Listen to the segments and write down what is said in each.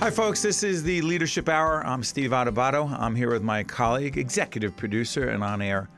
Hi, folks. This is the Leadership Hour. I'm Steve Adubato. I'm here with my colleague, executive producer, and on air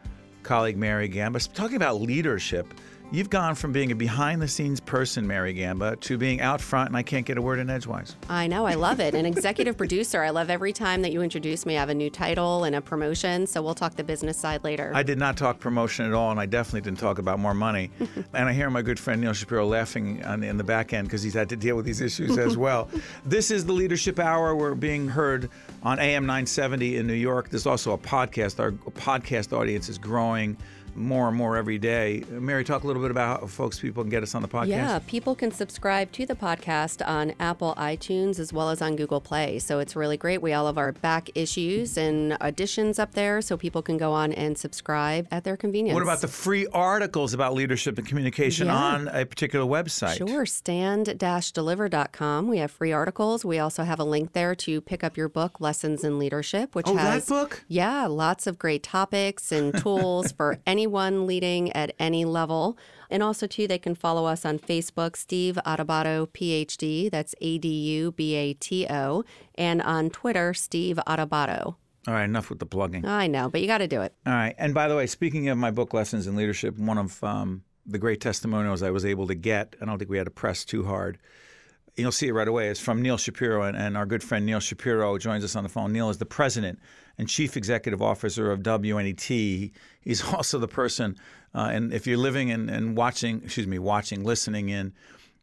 colleague, Mary Gamba. Talking about leadership. You've gone from being a behind the scenes person, Mary Gamba, to being out front, and I can't get a word in edgewise. I know. I love it. An executive producer. I love every time that you introduce me. I have a new title and a promotion. So we'll talk the business side later. I did not talk promotion at all, and I definitely didn't talk about more money. and I hear my good friend Neil Shapiro laughing on, in the back end because he's had to deal with these issues as well. this is the Leadership Hour. We're being heard on AM 970 in New York. There's also a podcast. Our podcast audience is growing more and more every day. Mary, talk a little bit about how folks, people can get us on the podcast. Yeah, people can subscribe to the podcast on Apple iTunes as well as on Google Play. So it's really great. We all have our back issues and editions up there so people can go on and subscribe at their convenience. What about the free articles about leadership and communication yeah. on a particular website? Sure, stand-deliver.com. We have free articles. We also have a link there to pick up your book, Lessons in Leadership, which oh, has that book? Yeah, lots of great topics and tools for any anyone leading at any level. And also, too, they can follow us on Facebook, Steve Adubato, PhD. That's A D U B A T O. And on Twitter, Steve Adubato. All right, enough with the plugging. I know, but you got to do it. All right. And by the way, speaking of my book, Lessons in Leadership, one of um, the great testimonials I was able to get, I don't think we had to press too hard. You'll see it right away. It's from Neil Shapiro, and, and our good friend Neil Shapiro joins us on the phone. Neil is the president and chief executive officer of WNET. He's also the person, uh, and if you're living and, and watching, excuse me, watching, listening in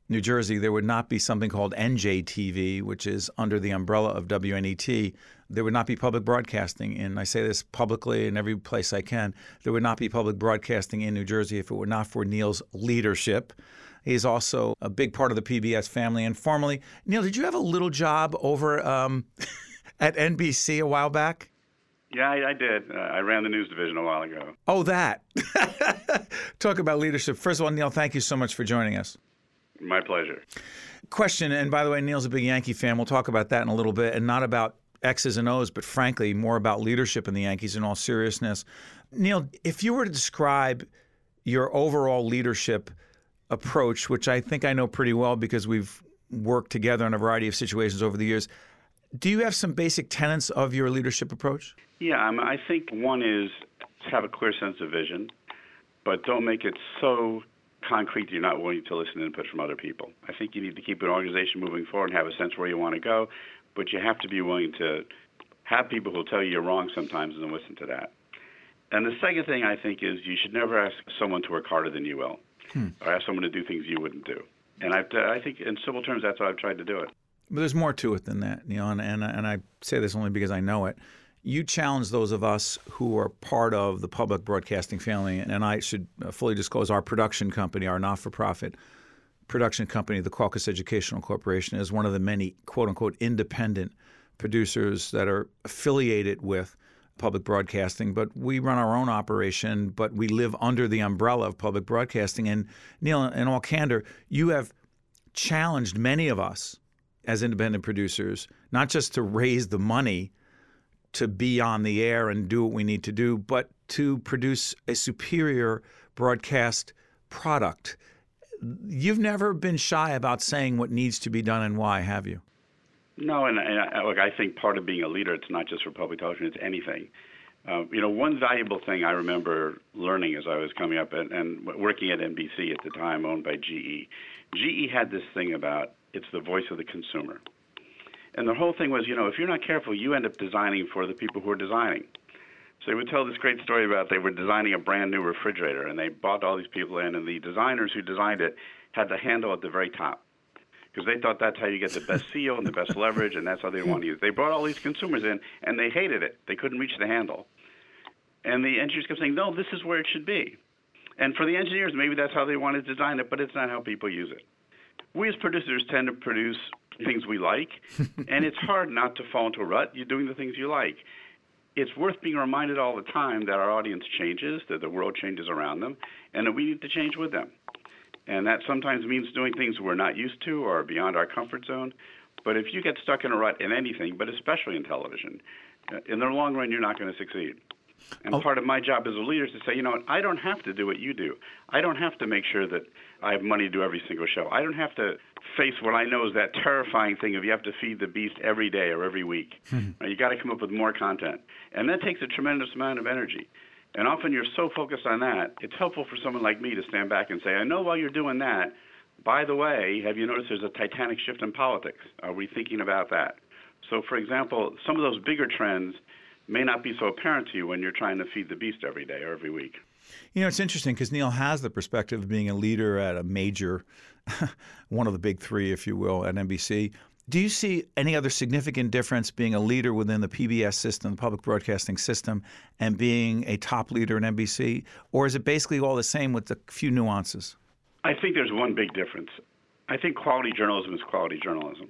New Jersey, there would not be something called NJTV, which is under the umbrella of WNET. There would not be public broadcasting, and I say this publicly in every place I can. There would not be public broadcasting in New Jersey if it were not for Neil's leadership. He's also a big part of the PBS family. And formerly, Neil, did you have a little job over um, at NBC a while back? Yeah, I, I did. Uh, I ran the news division a while ago. Oh, that. Talk about leadership. First of all, Neil, thank you so much for joining us. My pleasure. Question, and by the way, Neil's a big Yankee fan. We'll talk about that in a little bit, and not about X's and O's, but frankly, more about leadership in the Yankees in all seriousness. Neil, if you were to describe your overall leadership approach, which I think I know pretty well because we've worked together in a variety of situations over the years, do you have some basic tenets of your leadership approach? Yeah, um, I think one is to have a clear sense of vision, but don't make it so concrete that you're not willing to listen to input from other people. I think you need to keep an organization moving forward and have a sense where you want to go, but you have to be willing to have people who will tell you you're wrong sometimes and then listen to that. And the second thing I think is you should never ask someone to work harder than you will, hmm. or ask someone to do things you wouldn't do. And I've, I think in simple terms, that's how I've tried to do it. But there's more to it than that, and, and, and I say this only because I know it you challenge those of us who are part of the public broadcasting family, and I should uh, fully disclose our production company, our not for profit production company, the Caucus Educational Corporation, is one of the many quote unquote independent producers that are affiliated with public broadcasting, but we run our own operation, but we live under the umbrella of public broadcasting. And Neil, in all candor, you have challenged many of us as independent producers, not just to raise the money to be on the air and do what we need to do, but to produce a superior broadcast product. You've never been shy about saying what needs to be done and why, have you? No, and, and I, look, I think part of being a leader, it's not just for public television, it's anything. Uh, you know, one valuable thing I remember learning as I was coming up and, and working at NBC at the time, owned by GE. GE had this thing about it's the voice of the consumer. And the whole thing was, you know, if you're not careful, you end up designing for the people who are designing. So they would tell this great story about they were designing a brand new refrigerator, and they brought all these people in, and the designers who designed it had the handle at the very top because they thought that's how you get the best seal and the best leverage, and that's how they want to use. it. They brought all these consumers in, and they hated it. They couldn't reach the handle, and the engineers kept saying, "No, this is where it should be." And for the engineers, maybe that's how they want to design it, but it's not how people use it. We as producers tend to produce things we like, and it's hard not to fall into a rut. You're doing the things you like. It's worth being reminded all the time that our audience changes, that the world changes around them, and that we need to change with them. And that sometimes means doing things we're not used to or beyond our comfort zone. But if you get stuck in a rut in anything, but especially in television, uh, in the long run, you're not going to succeed. And oh. part of my job as a leader is to say, you know what, I don't have to do what you do. I don't have to make sure that I have money to do every single show. I don't have to face what I know is that terrifying thing of you have to feed the beast every day or every week. Hmm. you got to come up with more content. And that takes a tremendous amount of energy. And often you're so focused on that, it's helpful for someone like me to stand back and say, I know while you're doing that, by the way, have you noticed there's a titanic shift in politics? Are we thinking about that? So, for example, some of those bigger trends may not be so apparent to you when you're trying to feed the beast every day or every week. You know, it's interesting because Neil has the perspective of being a leader at a major, one of the big three, if you will, at NBC. Do you see any other significant difference being a leader within the PBS system, the public broadcasting system, and being a top leader in NBC? Or is it basically all the same with a few nuances? I think there's one big difference. I think quality journalism is quality journalism.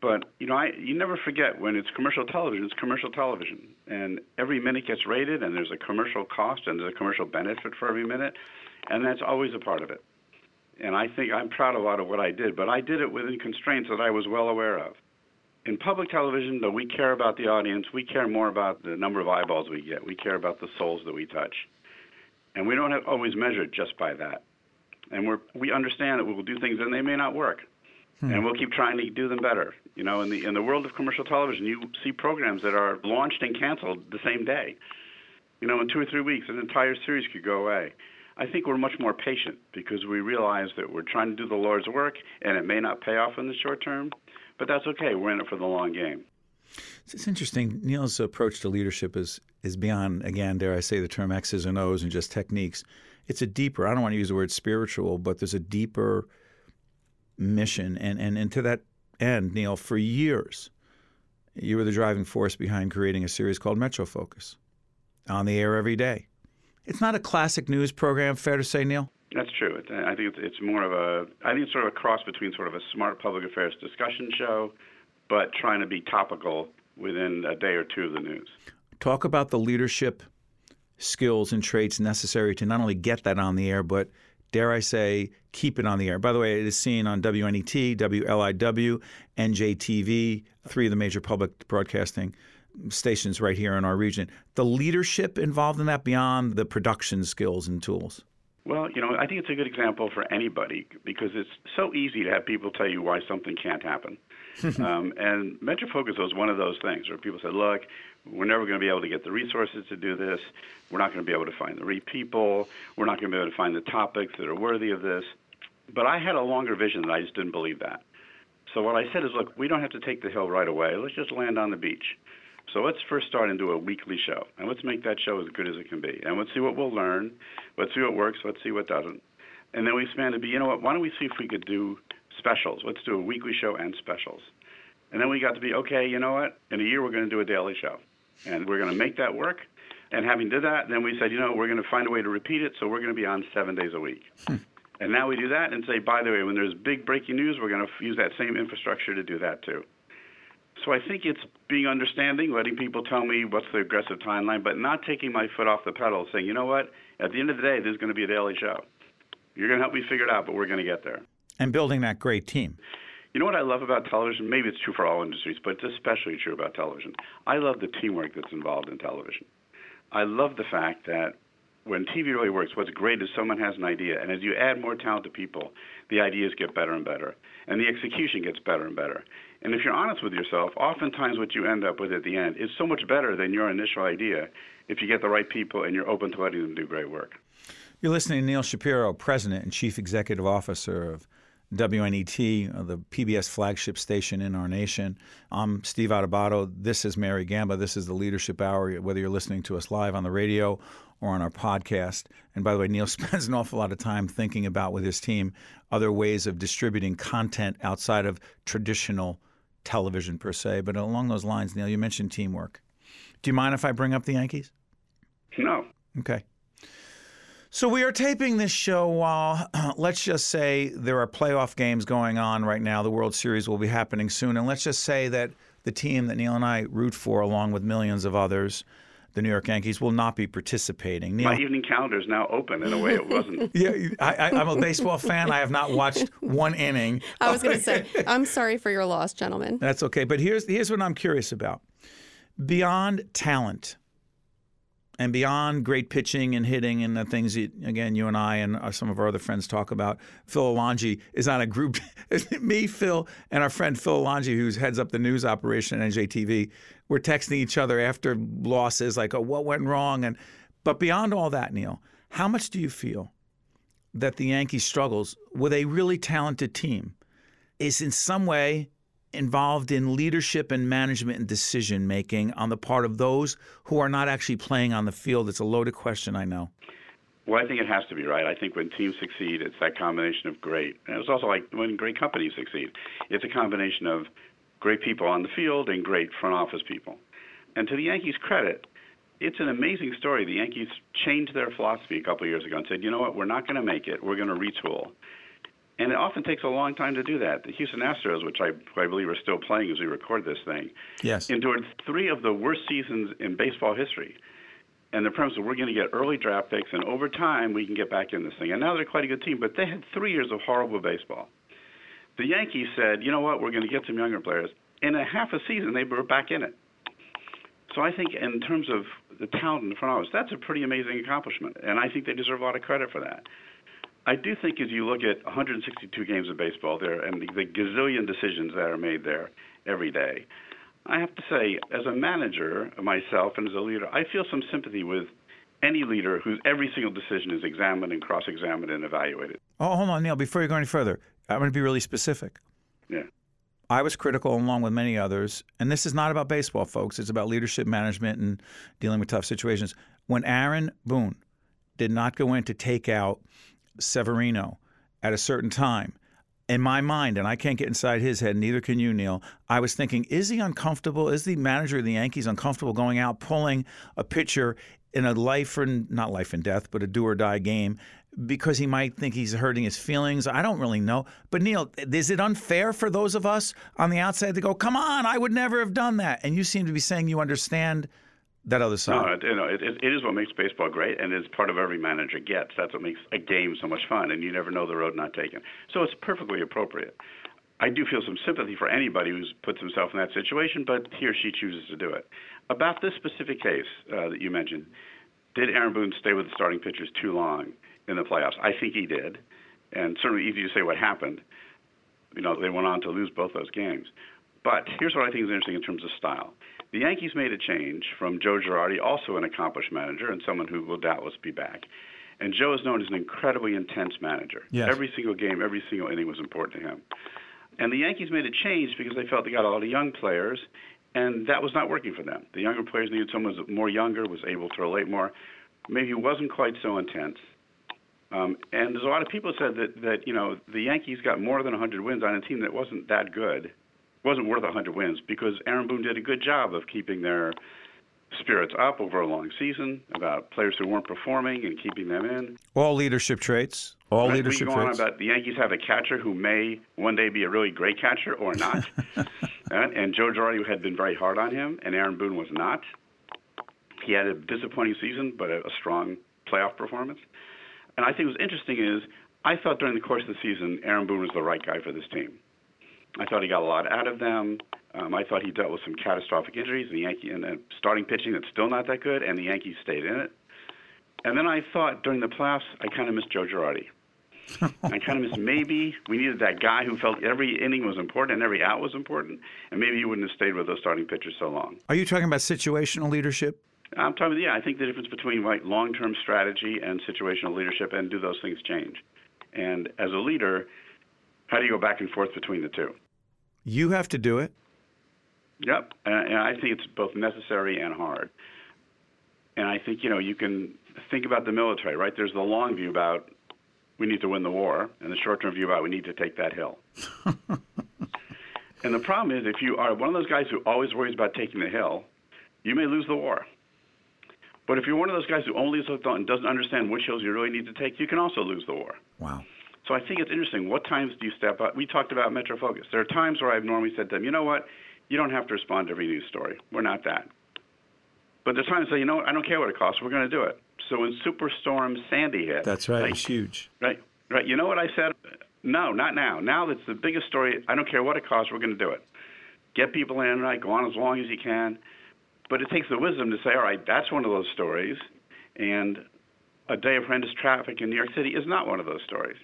But you know, I you never forget when it's commercial television, it's commercial television, and every minute gets rated, and there's a commercial cost and there's a commercial benefit for every minute, and that's always a part of it. And I think I'm proud of a lot of what I did, but I did it within constraints that I was well aware of. In public television, though we care about the audience, we care more about the number of eyeballs we get. We care about the souls that we touch, and we don't have always measure it just by that. And we're we understand that we will do things and they may not work Hmm. And we'll keep trying to do them better. You know, in the in the world of commercial television, you see programs that are launched and canceled the same day. You know, in two or three weeks, an entire series could go away. I think we're much more patient because we realize that we're trying to do the Lord's work, and it may not pay off in the short term, but that's okay. We're in it for the long game. It's interesting. Neil's approach to leadership is is beyond, again, dare I say, the term X's and O's and just techniques. It's a deeper. I don't want to use the word spiritual, but there's a deeper mission. And, and, and to that end, Neil, for years, you were the driving force behind creating a series called Metro Focus on the air every day. It's not a classic news program, fair to say, Neil? That's true. I think it's, it's more of a, I think it's sort of a cross between sort of a smart public affairs discussion show, but trying to be topical within a day or two of the news. Talk about the leadership skills and traits necessary to not only get that on the air, but dare I say, keep it on the air. By the way, it is seen on WNET, WLIW, NJTV, three of the major public broadcasting stations right here in our region. The leadership involved in that beyond the production skills and tools. Well, you know, I think it's a good example for anybody because it's so easy to have people tell you why something can't happen. um, and Metro Focus was one of those things where people said, look, we're never going to be able to get the resources to do this. We're not going to be able to find the right people. We're not going to be able to find the topics that are worthy of this. But I had a longer vision that I just didn't believe that. So what I said is, look, we don't have to take the hill right away. Let's just land on the beach. So let's first start and do a weekly show, and let's make that show as good as it can be. And let's see what we'll learn. Let's see what works. Let's see what doesn't. And then we expanded to be, you know what? Why don't we see if we could do specials? Let's do a weekly show and specials. And then we got to be, okay, you know what? In a year, we're going to do a daily show and we're going to make that work. And having did that, then we said, you know, we're going to find a way to repeat it, so we're going to be on seven days a week. Hmm. And now we do that and say, by the way, when there's big breaking news, we're going to use that same infrastructure to do that too. So I think it's being understanding, letting people tell me what's the aggressive timeline, but not taking my foot off the pedal, saying, you know what, at the end of the day, there's going to be a daily show. You're going to help me figure it out, but we're going to get there. And building that great team. You know what I love about television? Maybe it's true for all industries, but it's especially true about television. I love the teamwork that's involved in television. I love the fact that when TV really works, what's great is someone has an idea, and as you add more talented people, the ideas get better and better, and the execution gets better and better. And if you're honest with yourself, oftentimes what you end up with at the end is so much better than your initial idea if you get the right people and you're open to letting them do great work. You're listening to Neil Shapiro, President and Chief Executive Officer of WNET, uh, the PBS flagship station in our nation. I'm Steve Adubato. This is Mary Gamba. This is the Leadership Hour, whether you're listening to us live on the radio or on our podcast. And by the way, Neil spends an awful lot of time thinking about with his team other ways of distributing content outside of traditional television per se. But along those lines, Neil, you mentioned teamwork. Do you mind if I bring up the Yankees? No. Okay. So we are taping this show while, let's just say, there are playoff games going on right now. The World Series will be happening soon, and let's just say that the team that Neil and I root for, along with millions of others, the New York Yankees, will not be participating. Neil, My evening calendar is now open in a way it wasn't. yeah, I, am a baseball fan. I have not watched one inning. I was going to say, I'm sorry for your loss, gentlemen. That's okay, but here's here's what I'm curious about. Beyond talent And beyond great pitching and hitting and the things that, again, you and I and uh, some of our other friends talk about, Phil Alongi is on a group. me, Phil, and our friend Phil Alongi, who heads up the news operation at NJTV, we're texting each other after losses, like, oh, what went wrong? And But beyond all that, Neil, how much do you feel that the Yankees' struggles with a really talented team is in some way involved in leadership and management and decision making on the part of those who are not actually playing on the field? It's a loaded question, I know. Well, I think it has to be right. I think when teams succeed, it's that combination of great, and it's also like when great companies succeed. It's a combination of great people on the field and great front office people. And to the Yankees' credit, it's an amazing story. The Yankees changed their philosophy a couple of years ago and said, you know what, we're not going to make it. We're going to retool. And it often takes a long time to do that. The Houston Astros, which I, I believe are still playing as we record this thing, yes. endured three of the worst seasons in baseball history. And the premise was we're going to get early draft picks, and over time we can get back in this thing. And now they're quite a good team, but they had three years of horrible baseball. The Yankees said, you know what, we're going to get some younger players. In a half a season, they were back in it. So I think, in terms of the talent in the front office, that's a pretty amazing accomplishment, and I think they deserve a lot of credit for that. I do think as you look at 162 games of baseball there and the, the gazillion decisions that are made there every day, I have to say, as a manager myself and as a leader, I feel some sympathy with any leader whose every single decision is examined and cross-examined and evaluated. Oh, hold on, Neil. Before you go any further, I'm going to be really specific. Yeah. I was critical, along with many others, and this is not about baseball, folks. It's about leadership management and dealing with tough situations. When Aaron Boone did not go in to take out Severino at a certain time, in my mind, and I can't get inside his head, neither can you, Neil, I was thinking, is he uncomfortable? Is the manager of the Yankees uncomfortable going out, pulling a pitcher in a life and not life and death, but a do or die game because he might think he's hurting his feelings. I don't really know. But Neil, is it unfair for those of us on the outside to go, come on, I would never have done that? And you seem to be saying you understand that other side. No, you know, it, it is what makes baseball great, and it's part of every manager gets. That's what makes a game so much fun, and you never know the road not taken. So it's perfectly appropriate. I do feel some sympathy for anybody who puts himself in that situation, but he or she chooses to do it. About this specific case uh, that you mentioned, did Aaron Boone stay with the starting pitchers too long in the playoffs? I think he did, and certainly easy to say what happened. You know, they went on to lose both those games. But here's what I think is interesting in terms of style. The Yankees made a change from Joe Girardi, also an accomplished manager and someone who will doubtless be back. And Joe is known as an incredibly intense manager. Yes. Every single game, every single inning was important to him. And the Yankees made a change because they felt they got a lot of young players, and that was not working for them. The younger players needed someone who was more younger, was able to relate more. Maybe wasn't quite so intense. Um, and there's a lot of people said that that you know the Yankees got more than 100 wins on a team that wasn't that good wasn't worth 100 wins because Aaron Boone did a good job of keeping their spirits up over a long season about players who weren't performing and keeping them in. All leadership traits. All right, leadership we go traits. on about the Yankees have a catcher who may one day be a really great catcher or not. and, and Joe Girardi had been very hard on him, and Aaron Boone was not. He had a disappointing season, but a, a strong playoff performance. And I think what's interesting is I thought during the course of the season, Aaron Boone was the right guy for this team. I thought he got a lot out of them. Um, I thought he dealt with some catastrophic injuries, and the Yankee and the starting pitching that's still not that good, and the Yankees stayed in it. And then I thought during the playoffs, I kind of missed Joe Girardi. I kind of missed maybe we needed that guy who felt every inning was important and every out was important, and maybe he wouldn't have stayed with those starting pitchers so long. Are you talking about situational leadership? I'm talking, yeah, I think the difference between like long-term strategy and situational leadership, and do those things change? And as a leader, how do you go back and forth between the two? You have to do it. Yep, and, and I think it's both necessary and hard. And I think you know you can think about the military, right? There's the long view about we need to win the war, and the short-term view about we need to take that hill. and the problem is, if you are one of those guys who always worries about taking the hill, you may lose the war. But if you're one of those guys who only looks on and doesn't understand which hills you really need to take, you can also lose the war. Wow. So I think it's interesting. What times do you step up? We talked about Metro Focus. There are times where I've normally said to them, you know what? You don't have to respond to every news story. We're not that. But there's times I say, you know what? I don't care what it costs. We're going to do it. So when Superstorm Sandy hit, That's right. like, It's huge. right, right. You know what I said? No, not now. Now that's the biggest story. I don't care what it costs. We're going to do it. Get people in, right? Go on as long as you can. But it takes the wisdom to say, all right, that's one of those stories, and a day of horrendous traffic in New York City is not one of those stories.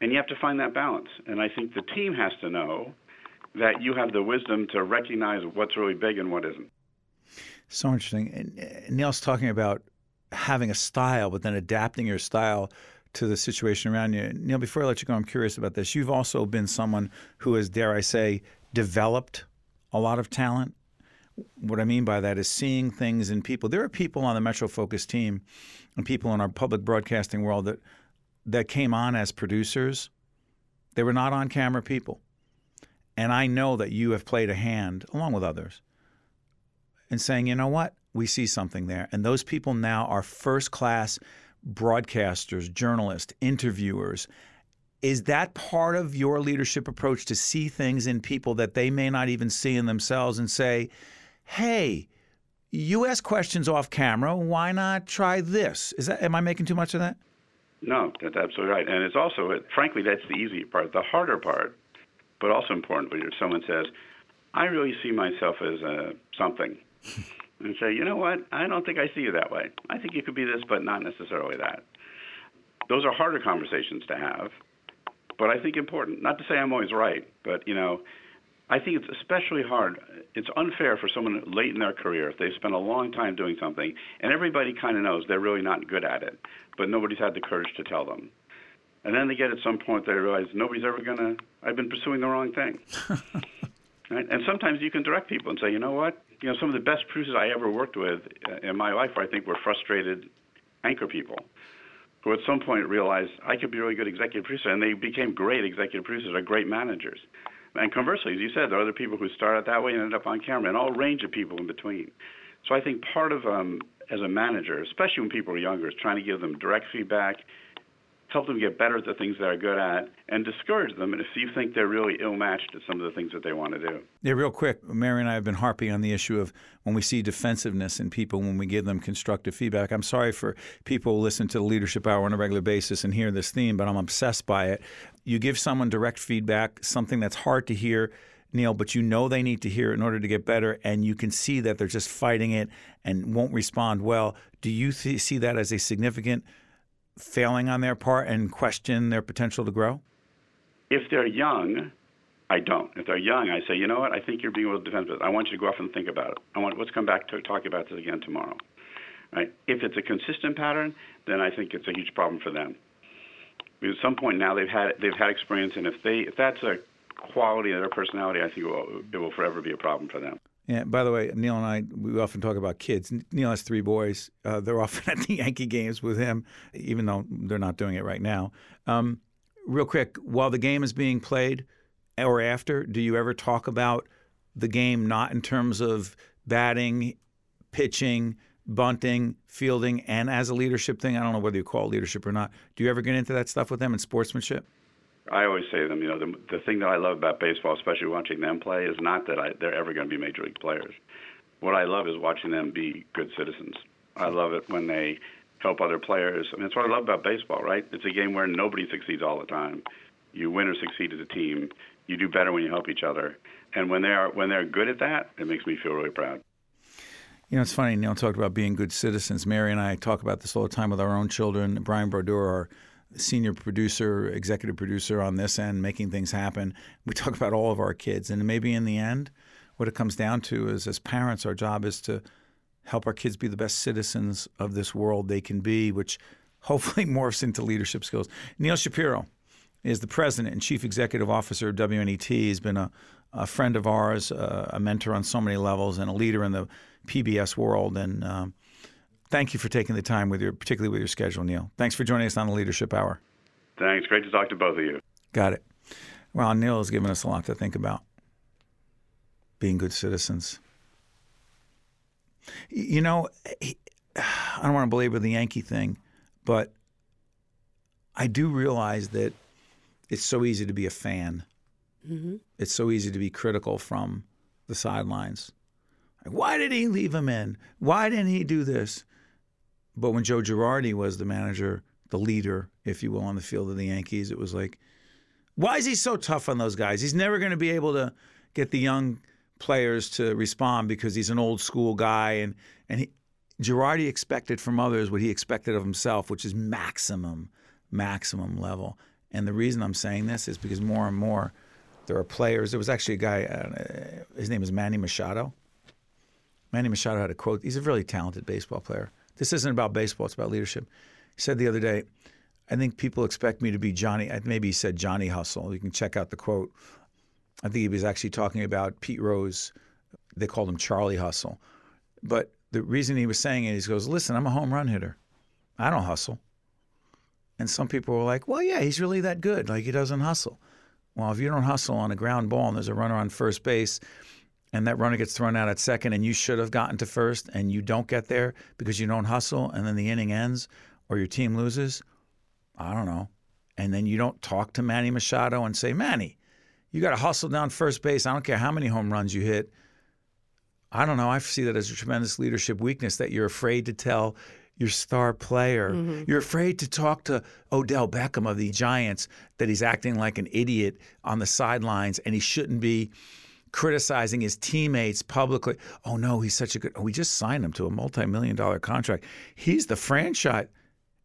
And you have to find that balance. And I think the team has to know that you have the wisdom to recognize what's really big and what isn't. So interesting. And Neil's talking about having a style, but then adapting your style to the situation around you. Neil, before I let you go, I'm curious about this. You've also been someone who has, dare I say, developed a lot of talent. What I mean by that is seeing things in people. There are people on the Metro Focus team and people in our public broadcasting world that that came on as producers. They were not on camera people. And I know that you have played a hand, along with others, in saying, you know what? We see something there. And those people now are first class broadcasters, journalists, interviewers. Is that part of your leadership approach to see things in people that they may not even see in themselves and say, hey, you ask questions off camera. Why not try this? Is that am I making too much of that? No, that's absolutely right. And it's also, frankly, that's the easy part. The harder part, but also important, when someone says, "I really see myself as a uh, something," and say, "You know what? I don't think I see you that way. I think you could be this, but not necessarily that." Those are harder conversations to have, but I think important. Not to say I'm always right, but you know, I think it's especially hard. It's unfair for someone late in their career if they've spent a long time doing something and everybody kind of knows they're really not good at it, but nobody's had the courage to tell them. And then they get at some point they realize nobody's ever going to I've been pursuing the wrong thing. right? And sometimes you can direct people and say, "You know what? You know some of the best producers I ever worked with uh, in my life I think were frustrated anchor people." Who at some point realized I could be a really good executive producer, and they became great executive producers or great managers. And conversely, as you said, there are other people who start out that way and end up on camera, and all range of people in between. So I think part of um, as a manager, especially when people are younger, is trying to give them direct feedback, help them get better at the things they're good at, and discourage them And if you think they're really ill matched at some of the things that they want to do. Yeah, real quick, Mary and I have been harping on the issue of when we see defensiveness in people when we give them constructive feedback. I'm sorry for people who listen to the Leadership Hour on a regular basis and hear this theme, but I'm obsessed by it. You give someone direct feedback, something that's hard to hear. Neil, but you know they need to hear it in order to get better, and you can see that they're just fighting it and won't respond well. Do you th- see that as a significant failing on their part and question their potential to grow? If they're young, I don't. If they're young, I say, you know what? I think you're being a little defensive. I want you to go off and think about it. I want let's come back to talk about this again tomorrow. Right? If it's a consistent pattern, then I think it's a huge problem for them. Because at some point now they've had they've had experience, and if they if that's a quality of their personality, I think it will, it will forever be a problem for them. Yeah. By the way, Neil and I we often talk about kids. Neil has three boys. Uh, they're often at the Yankee games with him, even though they're not doing it right now. Um, real quick, while the game is being played, or after, do you ever talk about the game not in terms of batting, pitching, bunting, fielding, and as a leadership thing? I don't know whether you call it leadership or not. Do you ever get into that stuff with them in sportsmanship? I always say to them, you know, the, the thing that I love about baseball, especially watching them play, is not that I, they're ever going to be major league players. What I love is watching them be good citizens. I love it when they help other players. I mean, that's what I love about baseball, right? It's a game where nobody succeeds all the time. You win or succeed as a team. You do better when you help each other. And when they are when they're good at that, it makes me feel really proud. You know, it's funny. Neil talked about being good citizens. Mary and I talk about this all the time with our own children. Brian Brodeur, our senior producer, executive producer on this end, making things happen. We talk about all of our kids, and maybe in the end, what it comes down to is, as parents, our job is to help our kids be the best citizens of this world they can be, which hopefully morphs into leadership skills. Neil Shapiro is the president and chief executive officer of WNET. He's been a, a friend of ours, uh, a mentor on so many levels, and a leader in the PBS world. And um, thank you for taking the time with your, particularly with your schedule, Neil. Thanks for joining us on the Leadership Hour. Thanks. Great to talk to both of you. Got it. Well, Neil has given us a lot to think about. Being good citizens. You know, I don't want to belabor the Yankee thing, but I do realize that it's so easy to be a fan. Mm-hmm. It's so easy to be critical from the sidelines. Like, why did he leave him in? Why didn't he do this? But when Joe Girardi was the manager, the leader, if you will, on the field of the Yankees, it was like, why is he so tough on those guys? He's never going to be able to get the young players to respond because he's an old school guy and and he Girardi expected from others what he expected of himself, which is maximum, maximum level. And the reason I'm saying this is because more and more there are players. There was actually a guy, his name is Manny Machado. Manny Machado had a quote. He's a really talented baseball player. This isn't about baseball, it's about leadership. He said the other day, I think people expect me to be Johnny. Maybe he said Johnny Hustle. You can check out the quote. I think he was actually talking about Pete Rose. They called him Charlie Hustle. But the reason he was saying it, he goes, Listen, I'm a home run hitter. I don't hustle. And some people were like, Well, yeah, he's really that good. Like he doesn't hustle. Well, if you don't hustle on a ground ball and there's a runner on first base and that runner gets thrown out at second and you should have gotten to first and you don't get there because you don't hustle and then the inning ends or your team loses, I don't know. And then you don't talk to Manny Machado and say, Manny, you got to hustle down first base. I don't care how many home runs you hit. I don't know. I see that as a tremendous leadership weakness that you're afraid to tell your star player. Mm-hmm. You're afraid to talk to Odell Beckham of the Giants that he's acting like an idiot on the sidelines and he shouldn't be criticizing his teammates publicly. Oh no, he's such a good. Oh, we just signed him to a multi-million dollar contract. He's the franchise.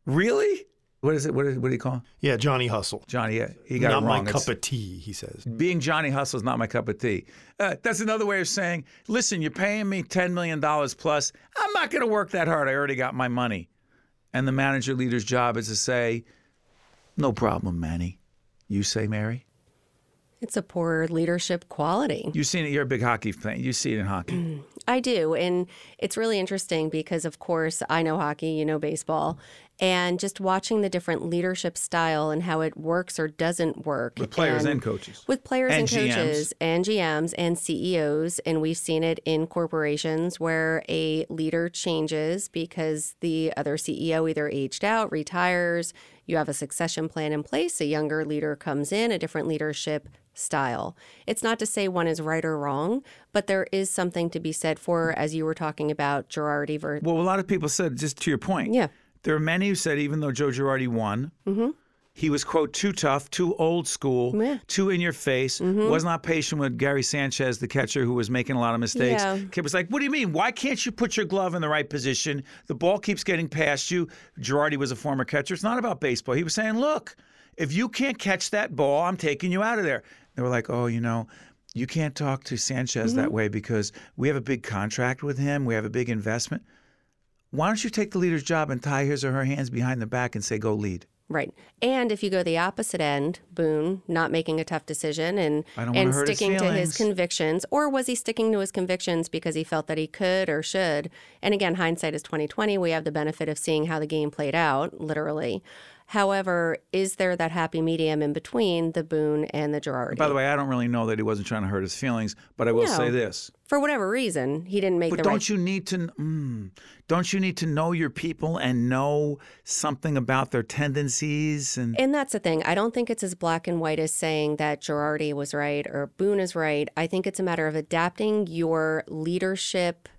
Really? What is it? What, is, what do you call him? Yeah, Johnny Hustle. Johnny, yeah, he got not it wrong. my It's- cup of tea, he says. being Johnny Hustle is not my cup of tea. Uh, that's another way of saying, listen, you're paying me $10 million plus. I'm not going to work that hard. I already got my money. And the manager leader's job is to say, no problem, Manny. You say, Mary? It's a poor leadership quality. You've seen it. You're a big hockey fan. You see it in hockey. Mm, I do. And it's really interesting because, of course, I know hockey, you know baseball, and just watching the different leadership style and how it works or doesn't work. With players and coaches. With players and, And GMs. coaches and GMs and CEOs. And we've seen it in corporations where a leader changes because the other CEO either aged out, retires, you have a succession plan in place, a younger leader comes in, a different leadership style. It's not to say one is right or wrong, but there is something to be said for, as you were talking about, Girardi versus. Well, a lot of people said, just to your point, Yeah. there are many who said even though Joe Girardi won, mm-hmm. He was, quote, too tough, too old school, Yeah. too in your face, mm-hmm. was not patient with Gary Sanchez, the catcher who was making a lot of mistakes. Yeah. Kid was like, what do you mean? Why can't you put your glove in the right position? The ball keeps getting past you. Girardi was a former catcher. It's not about baseball. He was saying, look, if you can't catch that ball, I'm taking you out of there. They were like, oh, you know, you can't talk to Sanchez that mm-hmm. way because we have a big contract with him. We have a big investment. Why don't you take the leader's job and tie his or her hands behind the back and say, go lead? Right. And if you go the opposite end, Boone not making a tough decision and I don't wanna and hurt his sticking to his convictions, or was he sticking to his convictions because he felt that he could or should? And again, hindsight is twenty twenty. We have the benefit of seeing how the game played out, literally. However, is there that happy medium in between the Boone and the Girardi? By the way, I don't really know that he wasn't trying to hurt his feelings, but I will No. say this. For whatever reason, he didn't make But the don't right you need to mm, don't you need to know your people and know something about their tendencies and And that's the thing. I don't think it's as black and white as saying that Girardi was right or Boone is right. I think it's a matter of adapting your leadership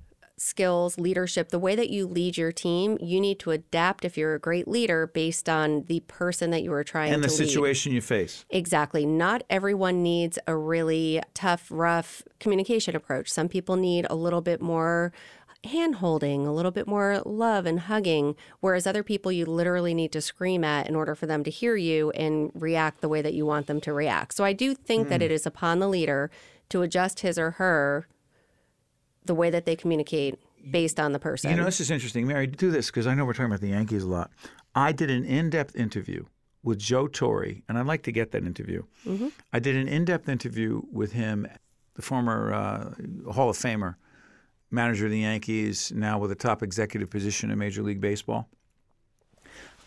skills, leadership, the way that you lead your team. You need to adapt if you're a great leader based on the person that you are trying to and the to lead. situation you face. Exactly. Not everyone needs a really tough, rough communication approach. Some people need a little bit more hand holding, a little bit more love and hugging, whereas other people you literally need to scream at in order for them to hear you and react the way that you want them to react. So I do think Hmm. that it is upon the leader to adjust his or her the way that they communicate based on the person. You know, this is interesting. Mary, do this because I know we're talking about the Yankees a lot. I did an in depth interview with Joe Torre, and I'd like to get that interview. I did an in depth interview with him, the former uh, Hall of Famer, manager of the Yankees, now with a top executive position in Major League Baseball.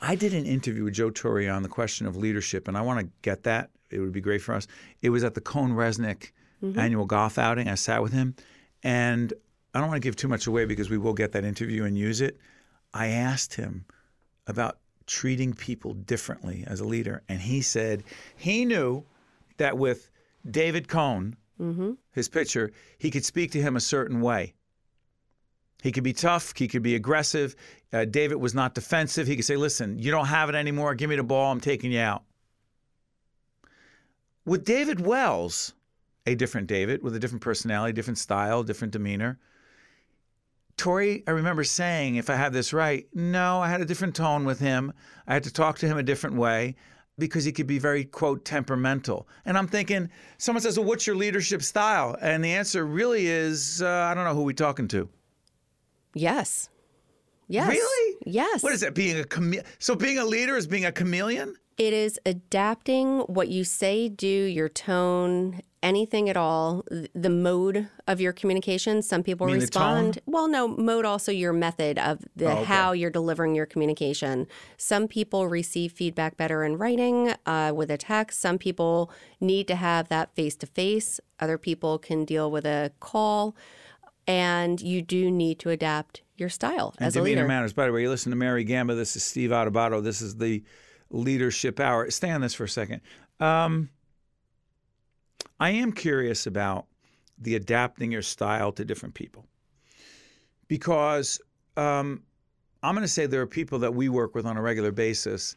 I did an interview with Joe Torre on the question of leadership, and I want to get that. It would be great for us. It was at the CohnReznick annual golf outing. I sat with him, and I don't want to give too much away because we will get that interview and use it. I asked him about treating people differently as a leader, and he said he knew that with David Cone, his pitcher, he could speak to him a certain way. He could be tough. He could be aggressive. Uh, David was not defensive. He could say, "Listen, you don't have it anymore. Give me the ball. I'm taking you out." With David Wells, a different David with a different personality, different style, different demeanor. Torre, I remember saying, if I have this right, no, I had a different tone with him. I had to talk to him a different way because he could be very, quote, temperamental. And I'm thinking, someone says, well, what's your leadership style? And the answer really is, uh, I don't know who we're talking to. Yes. Yes. Really? Yes. What is that? Being a chame- so being a leader is being a chameleon? It is adapting what you say, do, your tone, anything at all, the mode of your communication. Some people respond. Well, no, mode also your method of the Oh, okay. how you're delivering your communication. Some people receive feedback better in writing uh, with a text. Some people need to have that face to face. Other people can deal with a call, and you do need to adapt your style And as a leader. matters. By the way, you listen to Mary Gamba. This is Steve Adubato. This is the Leadership Hour. Stay on this for a second. Um, I am curious about the adapting your style to different people because um, I'm going to say there are people that we work with on a regular basis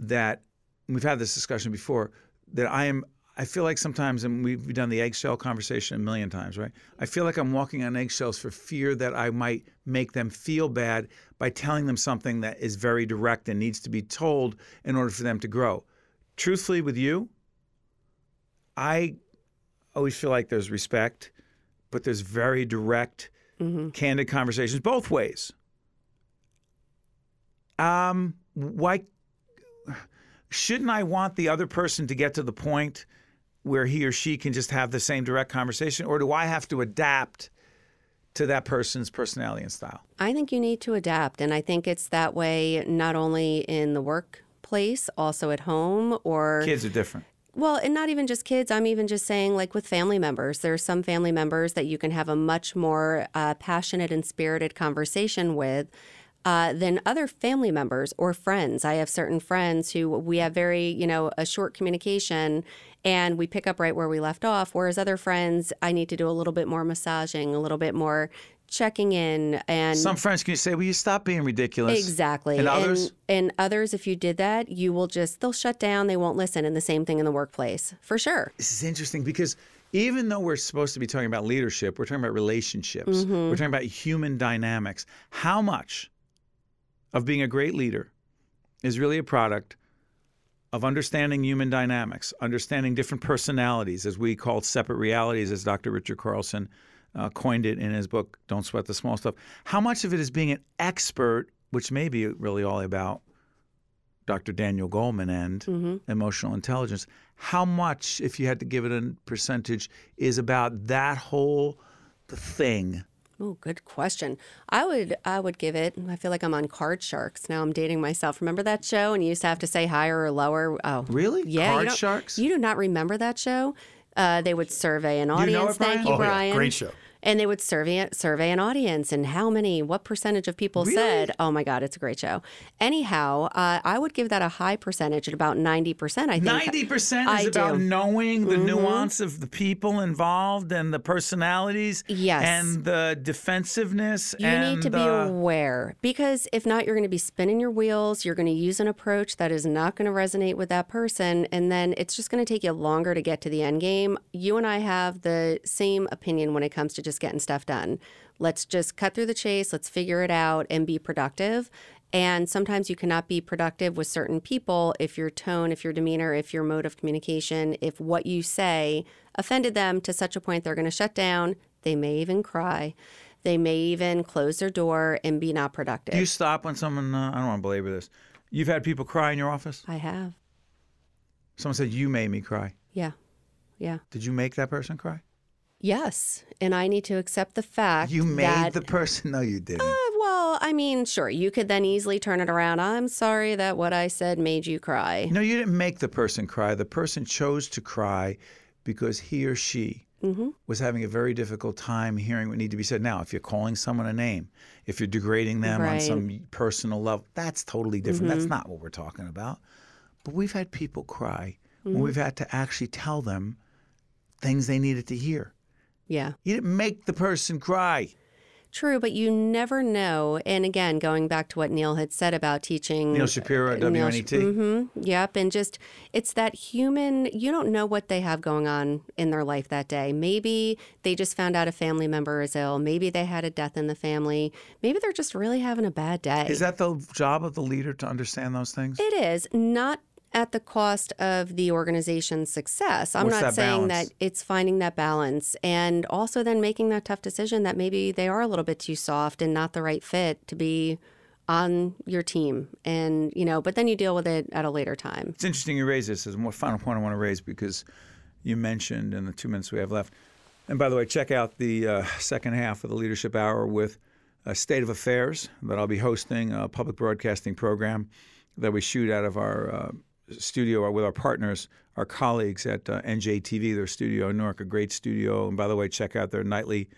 that we've had this discussion before that I am. I feel like sometimes, and we've done the eggshell conversation a million times, right? I feel like I'm walking on eggshells for fear that I might make them feel bad by telling them something that is very direct and needs to be told in order for them to grow. Truthfully, with you, I always feel like there's respect, but there's very direct, candid conversations both ways. Um, why shouldn't I want the other person to get to the point where he or she can just have the same direct conversation, or do I have to adapt to that person's personality and style? I think you need to adapt. And I think it's that way not only in the workplace, also at home or. Kids are different. Well, and not even just kids. I'm even just saying, like with family members, there are some family members that you can have a much more uh, passionate and spirited conversation with. Uh, than other family members or friends. I have certain friends who we have very, you know, a short communication and we pick up right where we left off. Whereas other friends, I need to do a little bit more massaging, a little bit more checking in and Some friends can say, "Will you stop being ridiculous?" Exactly. And others, and, others, if you did that, you will just, they'll shut down, they won't listen. And the same thing in the workplace, for sure. this is interesting because even though we're supposed to be talking about leadership, we're talking about relationships. Mm-hmm. We're talking about human dynamics. How much of being a great leader is really a product of understanding human dynamics, understanding different personalities, as we call separate realities, as Dr. Richard Carlson uh, coined it in his book, Don't Sweat the Small Stuff. How much of it is being an expert, which may be really all about Dr. Daniel Goleman and emotional intelligence. How much, if you had to give it a percentage, is about that whole thing? Oh, good question. I would I would give it. I feel like I'm on Card Sharks now. I'm dating myself. Remember that show? And you used to have to say higher or lower. Oh, Really? Yeah, Card you don't- Sharks? You do not remember that show? Uh, they would survey an audience. You know audience. it, Thank Brian? you, Oh, yeah. Brian. Great show. And they would survey survey an audience and how many, what percentage of people Really? said, "Oh my God, it's a great show." Anyhow, uh, I would give that a high percentage at about ninety percent. I think Ninety percent I is about do. Mm-hmm. knowing the nuance of the people involved and the personalities, Yes. and the defensiveness. You need to be aware because if not, you're going to be spinning your wheels. You're going to use an approach that is not going to resonate with that person. And then it's just going to take you longer to get to the end game. You and I have the same opinion when it comes to just getting stuff done. Let's just cut through the chase, let's figure it out and be productive. And sometimes you cannot be productive with certain people if your tone, if your demeanor, if your mode of communication, if what you say offended them to such a point they're going to shut down. They may even cry. They may even close their door and be not productive. Do you stop when someone? Uh, I don't want to belabor this. You've had people cry in your office. I have. Someone said you made me cry. Yeah. Yeah. Did you make that person cry? Yes. And I need to accept the fact You made that the person. No, you didn't. Uh, well, I mean, sure, you could then easily turn it around. I'm sorry that what I said made you cry. No, you didn't make the person cry. The person chose to cry because he or she Mm-hmm. was having a very difficult time hearing what needed to be said. Now, if you're calling someone a name, if you're degrading them on Right. Mm-hmm. some personal level, that's totally different. That's not what we're talking about. But we've had people cry when Mm-hmm. we've had to actually tell them things they needed to hear. Yeah. You didn't make the person cry. True, but you never know. And again, going back to what Neil had said about teaching Neil Shapiro at uh, WNET. Sh- mhm, Yep. And just, it's that human, you don't know what they have going on in their life that day. Maybe they just found out a family member is ill. Maybe they had a death in the family. Maybe they're just really having a bad day. Is that the job of the leader to understand those things? It is not at the cost of the organization's success. I'm What's not that saying balance? that it's finding that balance and also then making that tough decision that maybe they are a little bit too soft and not the right fit to be on your team. And, you know, but then you deal with it at a later time. It's interesting you raise this as one final point I want to raise because you mentioned in the two minutes we have left. And by the way, check out the uh, second half of the Leadership Hour with uh, State of Affairs that I'll be hosting, a public broadcasting program that we shoot out of our uh, studio with our partners, our colleagues at uh, NJTV, their studio in Newark, a great studio. And by the way, check out their nightly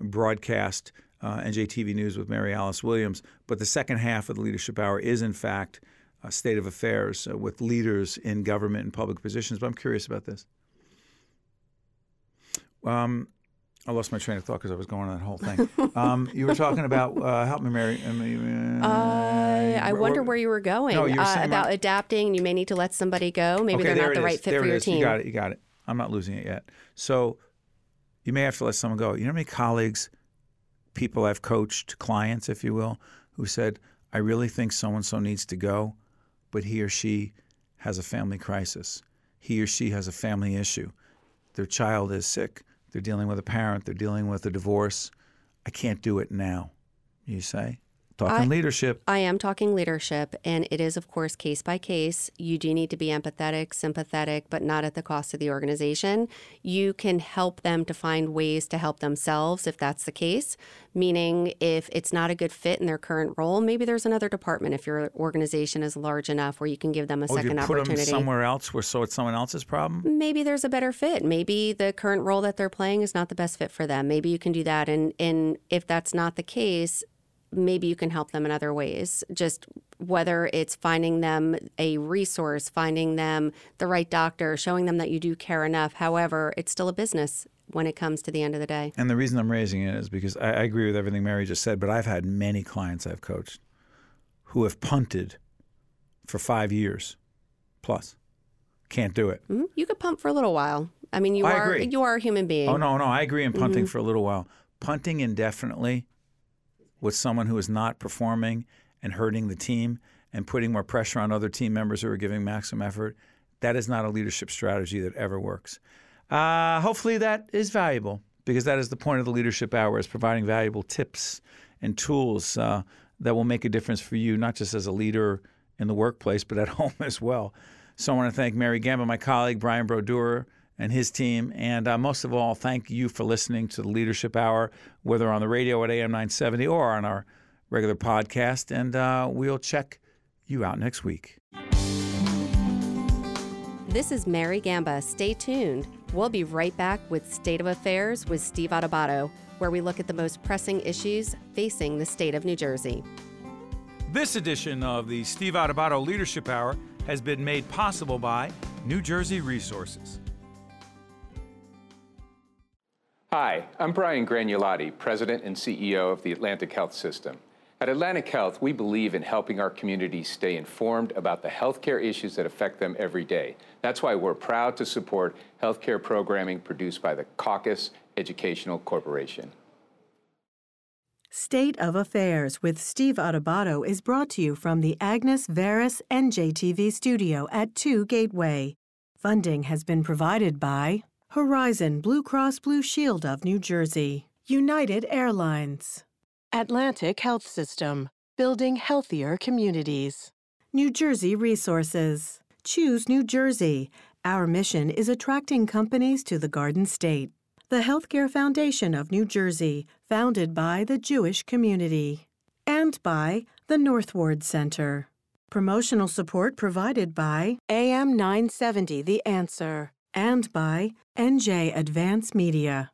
broadcast, uh, NJTV News with Mary Alice Williams. But the second half of the Leadership Hour is, in fact, a state of affairs uh, with leaders in government and public positions. But I'm curious about this. Um, I lost my train of thought because I was going on that whole thing. um, you were talking about uh, help me, Mary. Uh, Uh, I wonder where you were going No, you were uh, about my- adapting. You may need to let somebody go. Maybe okay, they're not the is. right fit there for it your is. team. You got it. You got it. I'm not losing it yet. So you may have to let someone go. You know how many colleagues, people I've coached, clients, if you will, who said, I really think so and so needs to go, but he or she has a family crisis. He or she has a family issue. Their child is sick. They're dealing with a parent. They're dealing with a divorce. I can't do it now. You say? Talking I- leadership. I am talking leadership, and it is, of course, case by case. You do need to be empathetic, sympathetic, but not at the cost of the organization. You can help them to find ways to help themselves if that's the case. Meaning, if it's not a good fit in their current role, maybe there's another department if your organization is large enough where you can give them a Oh, you second put them opportunity. somewhere else where so it's someone else's problem? maybe there's a better fit. Maybe the current role that they're playing is not the best fit for them. Maybe you can do that. And and if that's not the case, maybe you can help them in other ways. Just whether it's finding them a resource, finding them the right doctor, showing them that you do care enough. However, it's still a business when it comes to the end of the day. And the reason I'm raising it is because I, I agree with everything Mary just said, but I've had many clients I've coached who have punted for five years plus. Can't do it. Mhm. You could pump for a little while. I mean, you I are agree. you are a human being. Oh, no, no, I agree in punting for a little while. Punting indefinitely with someone who is not performing and hurting the team and putting more pressure on other team members who are giving maximum effort, that is not a leadership strategy that ever works. Uh, hopefully, that is valuable because that is the point of the leadership hour is providing valuable tips and tools uh, that will make a difference for you, not just as a leader in the workplace, but at home as well. So I want to thank Mary Gamba, my colleague, Brian Brodeur, and his team. And uh, most of all, thank you for listening to the Leadership Hour, whether on the radio at AM 970 or on our regular podcast. And uh, we'll check you out next week. This is Mary Gamba. Stay tuned. We'll be right back with State of Affairs with Steve Adubato, where we look at the most pressing issues facing the state of New Jersey. This edition of the Steve Adubato Leadership Hour has been made possible by New Jersey Resources. Hi, I'm Brian Gragnolati, President and CEO of the Atlantic Health System. At Atlantic Health, we believe in helping our communities stay informed about the healthcare issues that affect them every day. That's why we're proud to support healthcare programming produced by the Caucus Educational Corporation. State of Affairs with Steve Adubato is brought to you from the Agnes Varis NJTV studio at 2 Gateway. Funding has been provided by Horizon Blue Cross Blue Shield of New Jersey, United Airlines, Atlantic Health System, building healthier communities. New Jersey Resources. Choose New Jersey. Our mission is attracting companies to the Garden State. The Healthcare Foundation of New Jersey, founded by the Jewish community. And by the North Ward Center. Promotional support provided by AM 970 The Answer and by NJ Advance Media.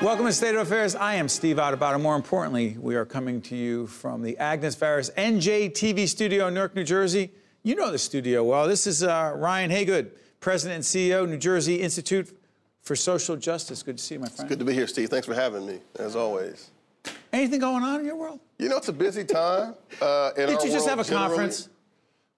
Welcome to State of Affairs. I am Steve Adubato. More importantly, we are coming to you from the Agnes Varis NJ TV studio in Newark, New Jersey. You know the studio well. This is uh, Ryan Haygood, President and CEO, New Jersey Institute for Social Justice. Good to see you, my friend. Good to be here, Steve. Thanks for having me, as always. Anything going on in your world? You know, it's a busy time. Uh, in Didn't our you just have a generally. conference?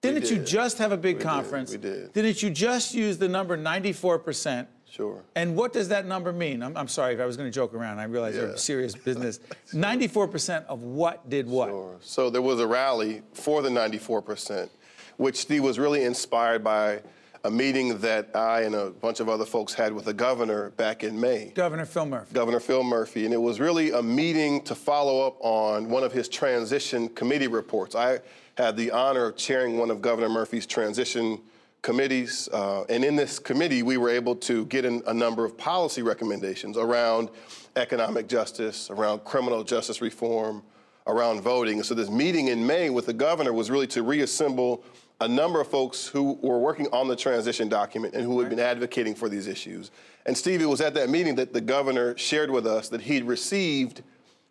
Didn't you just have a big We did. conference? We did. Didn't you just use the number 94%? Sure. And what does that number mean? I'm, I'm sorry if I was going to joke around. I realize you're Yeah. serious business. 94% of what did what? Sure. So there was a rally for the 94%, which Steve was really inspired by a meeting that I and a bunch of other folks had with the governor back in May. Governor Phil Murphy. Governor Phil Murphy, and it was really a meeting to follow up on one of his transition committee reports. I had the honor of chairing one of Governor Murphy's transition committees, uh, and in this committee, we were able to get in a number of policy recommendations around economic justice, around criminal justice reform, around voting. So this meeting in May with the governor was really to reassemble a number of folks who were working on the transition document and who had been advocating for these issues. And Steve, it was at that meeting that the governor shared with us that he'd received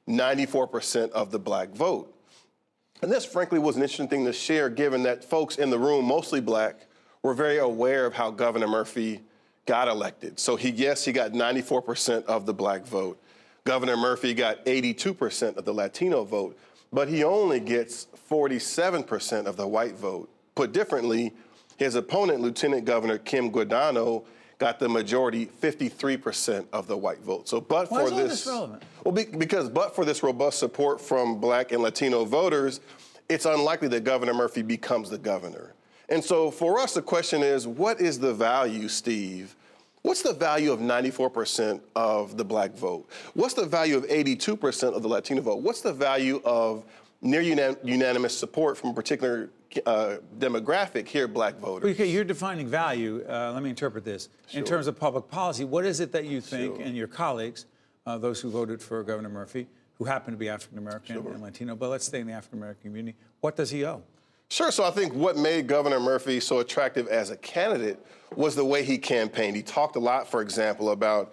94% of the black vote. And this, frankly, was an interesting thing to share, given that folks in the room, mostly black, were very aware of how Governor Murphy got elected. So he, yes, he got 94% of the black vote. Governor Murphy got 82% of the Latino vote, but he only gets 47% of the white vote. Put differently, his opponent, Lieutenant Governor Kim Guadagno, got the majority, 53% of the white vote. So, but Why for is this, this relevant? well, be, because but for this robust support from black and Latino voters, it's unlikely that Governor Murphy becomes the governor. And so for us, the question is what is the value, Steve? What's the value of 94% of the black vote? What's the value of 82% of the Latino vote? What's the value of near unan- unanimous support from a particular uh, demographic here, black voters? Okay, you're defining value. Uh, let me interpret this. In terms of public policy, what is it that you think, Sure. and your colleagues, uh, those who voted for Governor Murphy, who happen to be African American and Latino, but let's stay in the African American community, what does he owe? Sure. So I think what made Governor Murphy so attractive as a candidate was the way he campaigned. He talked a lot, for example, about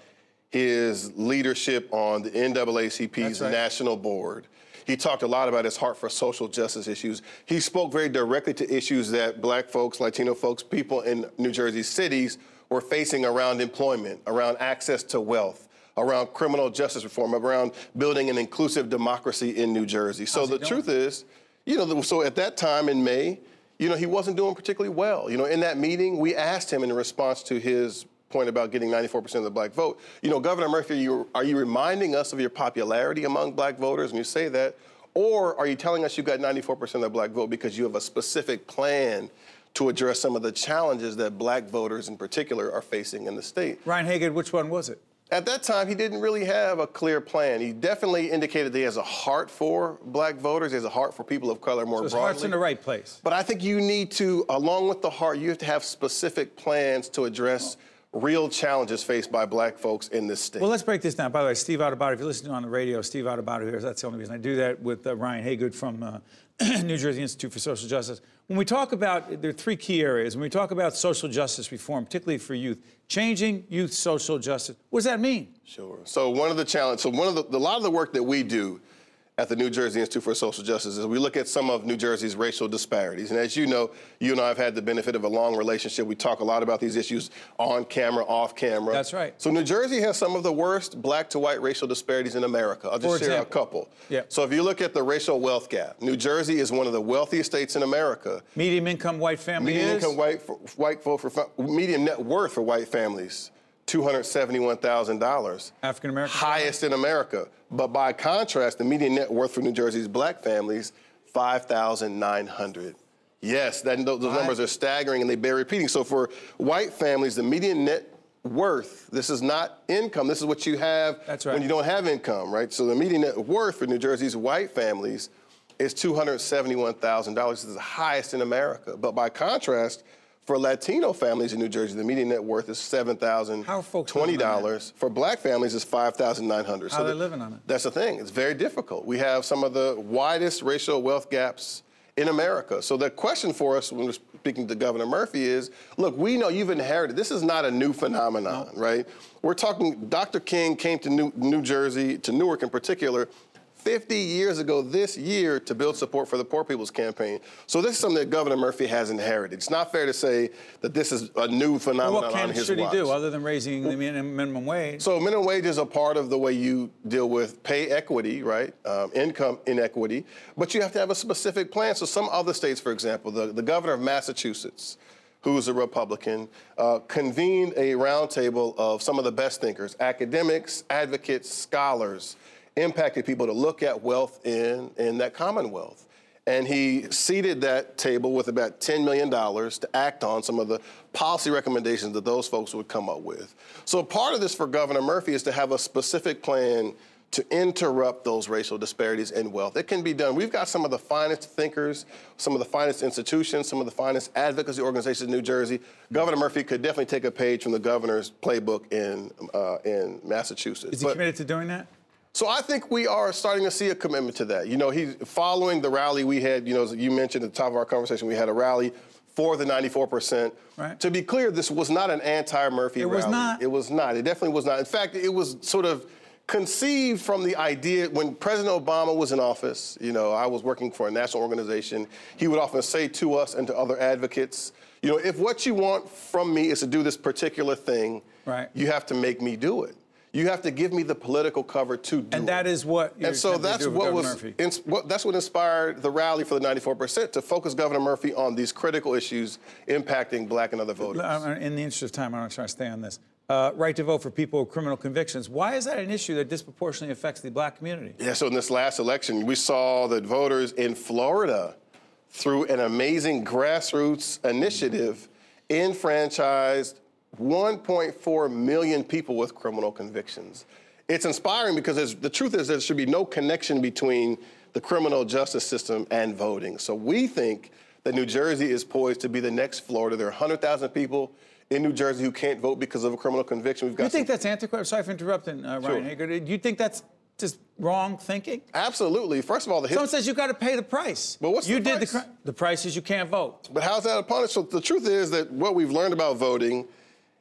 his leadership on the NAACP's right. national board. He talked a lot about his heart for social justice issues. He spoke very directly to issues that black folks, Latino folks, people in New Jersey cities were facing around employment, around access to wealth, around criminal justice reform, around building an inclusive democracy in New Jersey. So the doing? truth is, you know, so at that time in May, you know, he wasn't doing particularly well. You know, in that meeting, we asked him in response to his point about getting 94% of the black vote, you know, Governor Murphy, are you, are you reminding us of your popularity among black voters when you say that? Or are you telling us you got 94% of the black vote because you have a specific plan to address some of the challenges that black voters in particular are facing in the state? Ryan Haygood, which one was it? At that time, he didn't really have a clear plan. He definitely indicated that he has a heart for black voters. He has a heart for people of color more So his broadly. heart's in the right place. But I think you need to, along with the heart, you have to have specific plans to address real challenges faced by black folks in this state. Well, let's break this down. By the way, Steve Adubato, if you're listening on the radio, Steve Adubato here. That's the only reason I do that with uh, Ryan Haygood from uh, New Jersey Institute for Social Justice. When we talk about, there are three key areas. When we talk about social justice reform, particularly for youth, changing youth social justice, what does that mean? Sure. So one of the challenges, so one of the, a lot of the work that we do at the New Jersey Institute for Social Justice is we look at some of New Jersey's racial disparities. And as you know, you and I have had the benefit of a long relationship. We talk a lot about these issues on camera, off camera. That's right. So New Jersey has some of the worst black to white racial disparities in America. I'll just For share a couple. Yeah. So if you look at the racial wealth gap, New Jersey is one of the wealthiest states in America. Medium income white family Median is? income white for, white for fa- median net worth for white families, two hundred seventy-one thousand dollars. African American? highest in America. But by contrast, the median net worth for New Jersey's black families, five thousand nine hundred. Yes, that, those numbers are staggering and they bear repeating. So for white families, the median net worth, this is not income, this is what you have right. when you don't have income, right? So the median net worth for New Jersey's white families is $271,000. This is the highest in America. But by contrast, for Latino families in New Jersey, the median net worth is seven thousand How are folks twenty living on that? dollars. For Black families, it's five thousand nine hundred. How are they living on it? That's the thing. It's very difficult. We have some of the widest racial wealth gaps in America. So the question for us when we're speaking to Governor Murphy is, look, we know you've inherited. This is not a new phenomenon, right? We're talking. Dr. King came to New, New Jersey, to Newark in particular. 50 years ago this year to build support for the Poor People's Campaign. So this is something that Governor Murphy has inherited. It's not fair to say that this is a new Well, phenomenon what can on his should he do other than raising the minimum wage? So minimum wage is a part of the way you deal with pay equity, right? Um, income inequity, but you have to have a specific plan. So some other states, for example, the, the governor of Massachusetts, who's a Republican, uh, convened a roundtable of some of the best thinkers, academics, advocates, scholars, impacted people to look at wealth in, in that commonwealth. And he seated that table with about $10 million to act on some of the policy recommendations that those folks would come up with. So part of this for Governor Murphy is to have a specific plan to interrupt those racial disparities in wealth. It can be done. We've got some of the finest thinkers, some of the finest institutions, some of the finest advocacy organizations in New Jersey. Governor Murphy could definitely take a page from the governor's playbook in, uh, in Massachusetts. Is he But- committed to doing that? So I think we are starting to see a commitment to that. You know, he's following the rally we had, you know, as you mentioned at the top of our conversation, we had a rally for the 94%. Right. To be clear, this was not an anti-Murphy It rally. was not? It was not. It definitely was not. In fact, it was sort of conceived from the idea when President Obama was in office, you know, I was working for a national organization. He would often say to us and to other advocates, you know, if what you want from me is to do this particular thing, Right. you have to make me do it. You have to give me the political cover to do it. And that is what you're And so to that's what was what, that's what inspired the rally for the 94% to focus Governor Murphy on these critical issues impacting black and other voters. In the interest of time, I'm not trying to stay on this. Uh, right to vote for people with criminal convictions. Why is that an issue that disproportionately affects the black community? Yeah, so in this last election, we saw that voters in Florida, through an amazing grassroots initiative, enfranchised 1.4 million people with criminal convictions. It's inspiring because the truth is there should be no connection between the criminal justice system and voting. So we think that New Jersey is poised to be the next Florida. There are 100,000 people in New Jersey who can't vote because of a criminal conviction. We've got You think some- that's antiquated? Sorry for interrupting, uh, Ryan Sure. Haygood. Do you think that's just wrong thinking? Absolutely. First of all, the his- Someone says you got to pay the price. But what's you the did price? the cri- the price is you can't vote. But how's that a punish? So the truth is that what we've learned about voting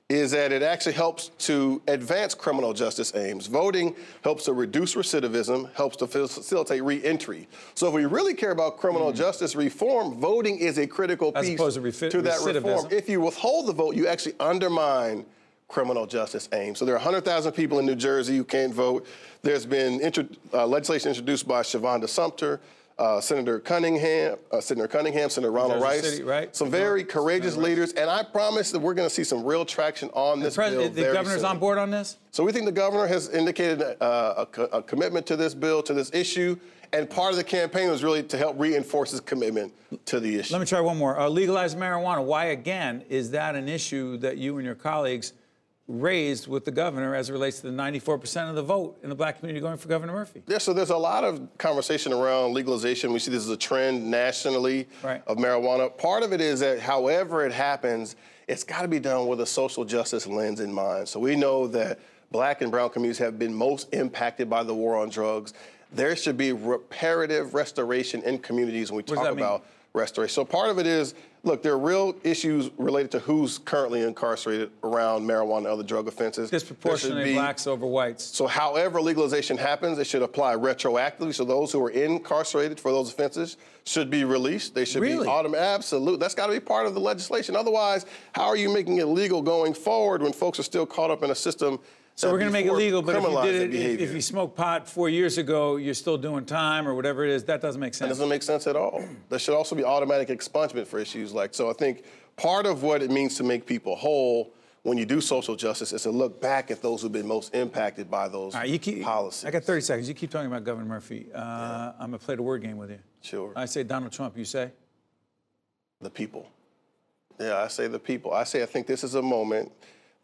is that it actually helps to advance criminal justice aims. Voting helps to reduce recidivism, helps to facilitate reentry. So if we really care about criminal justice reform, voting is a critical. As piece to refi- that reform. If you withhold the vote, you actually undermine criminal justice aims. So there are 100,000 people in New Jersey who can't vote. There's been intro- uh, legislation introduced by Shavonda Sumter, uh, Senator Cunningham, uh, Senator Cunningham, Senator Ronald Rice, City, right? some very courageous leaders, and I promise that we're going to see some real traction on this The, bill the governor's soon. on board on this? So we think the governor has indicated uh, a, a commitment to this bill, to this issue, and part of the campaign was really to help reinforce his commitment to the issue. Let me try one more. Uh, legalize marijuana. Why, again, is that an issue that you and your colleagues raised with the governor as it relates to the 94% of the vote in the black community going for Governor Murphy? Yeah, so there's a lot of conversation around legalization. We see this as a trend nationally Right. of marijuana. Part of it is that however it happens, it's got to be done with a social justice lens in mind. So we know that black and brown communities have been most impacted by the war on drugs. There should be reparative restoration in communities when we does talk about mean? Restoration. So part of it is, look, there are real issues related to who's currently incarcerated around marijuana and other drug offenses. Disproportionately blacks over whites. so, however legalization happens, it should apply retroactively. So, those who are incarcerated for those offenses should be released. They should Really? be automatic. Absolute. That's got to be part of the legislation. Otherwise, how are you making it legal going forward when folks are still caught up in a system? So we're going to make it legal, but if you did it, if, behavior? if you smoked pot four years ago, you're still doing time or whatever it is. That doesn't make sense. That doesn't make sense at all. There should also be automatic expungement for issues like so. I think part of what it means to make people whole when you do social justice is to look back at those who've been most impacted by those right, you keep, policies. I got 30 seconds. You keep talking about Governor Murphy. Uh, I'm going to play the word game with you. Sure. I say Donald Trump. You say? The people. Yeah, I say the people. I say I think this is a moment.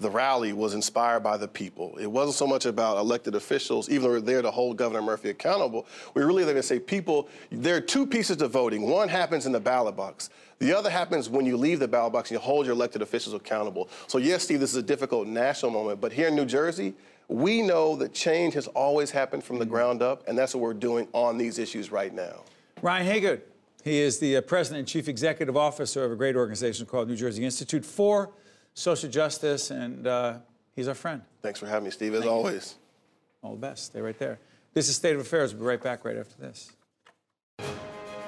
The rally was inspired by the people. It wasn't so much about elected officials, even though we're there to hold Governor Murphy accountable. We're really there to say, people, there are two pieces to voting. One happens in the ballot box. The other happens when you leave the ballot box and you hold your elected officials accountable. So, yes, Steve, this is a difficult national moment, but here in New Jersey, we know that change has always happened from the ground up, and that's what we're doing on these issues right now. Ryan Haygood. He is the uh, president and chief executive officer of a great organization called New Jersey Institute for Social Justice, and uh, he's our friend. Thanks for having me, Steve, as always. All the best. Stay right there. This is State of Affairs. We'll be right back right after this.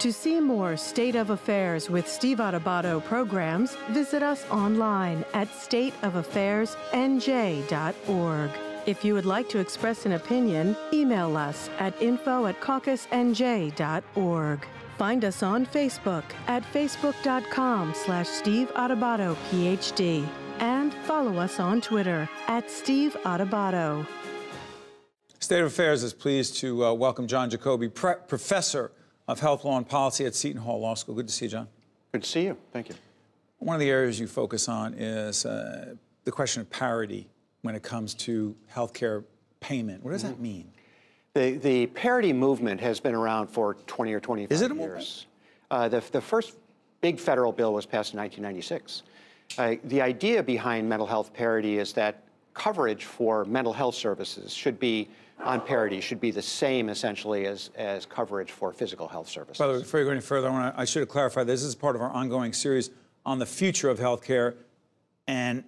To see more State of Affairs with Steve Adubato programs, visit us online at stateofaffairsnj.org. If you would like to express an opinion, email us at info at caucusnj.org. Find us on Facebook at facebook.com slash Steve Adubato, PhD. And follow us on Twitter at Steve Adubato. State of Affairs is pleased to uh, welcome John Jacobi, pre- professor of Health Law and Policy at Seton Hall Law School. Good to see you, John. Good to see you. Thank you. One of the areas you focus on is uh, the question of parity when it comes to healthcare payment. What does that mean? The, the parity movement has been around for 20 or 25 years. Is it a movement? Uh, the, the first big federal bill was passed in 1996. Uh, the idea behind mental health parity is that coverage for mental health services should be on parity, should be the same essentially as, as coverage for physical health services. By the way, before you go any further, I, wanna, I should have clarified this is part of our ongoing series on the future of healthcare and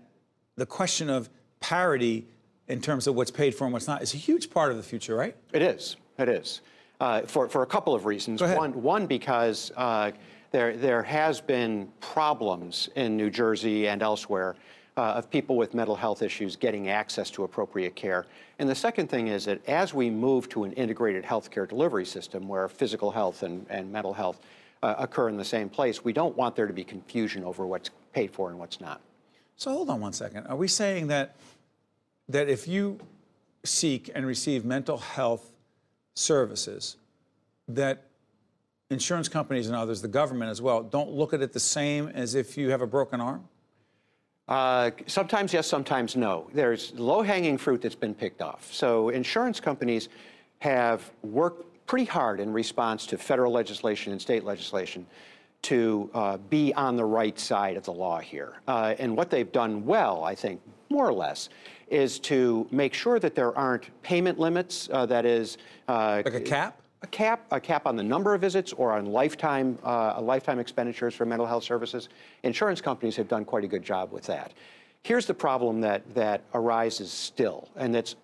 the question of parity in terms of what's paid for and what's not is a huge part of the future, right? It is. It is. Uh, for, for a couple of reasons. Go ahead. One, one because uh, there, there has been problems in New Jersey and elsewhere uh, of people with mental health issues getting access to appropriate care. And the second thing is that as we move to an integrated healthcare delivery system where physical health and, and mental health uh, occur in the same place, we don't want there to be confusion over what's paid for and what's not. So hold on one second. Are we saying that that if you seek and receive mental health services, that insurance companies and others, the government as well, don't look at it the same as if you have a broken arm? Uh, sometimes yes, sometimes no. There's low hanging fruit that's been picked off. So insurance companies have worked pretty hard in response to federal legislation and state legislation to uh, be on the right side of the law here. Uh, and what they've done well, I think, more or less, is to make sure that there aren't payment limits. Uh, that is, uh, Like a cap? a cap, a cap on the number of visits or on lifetime, uh, lifetime expenditures for mental health services. Insurance companies have done quite a good job with that. Here's the problem that, that arises still, and that's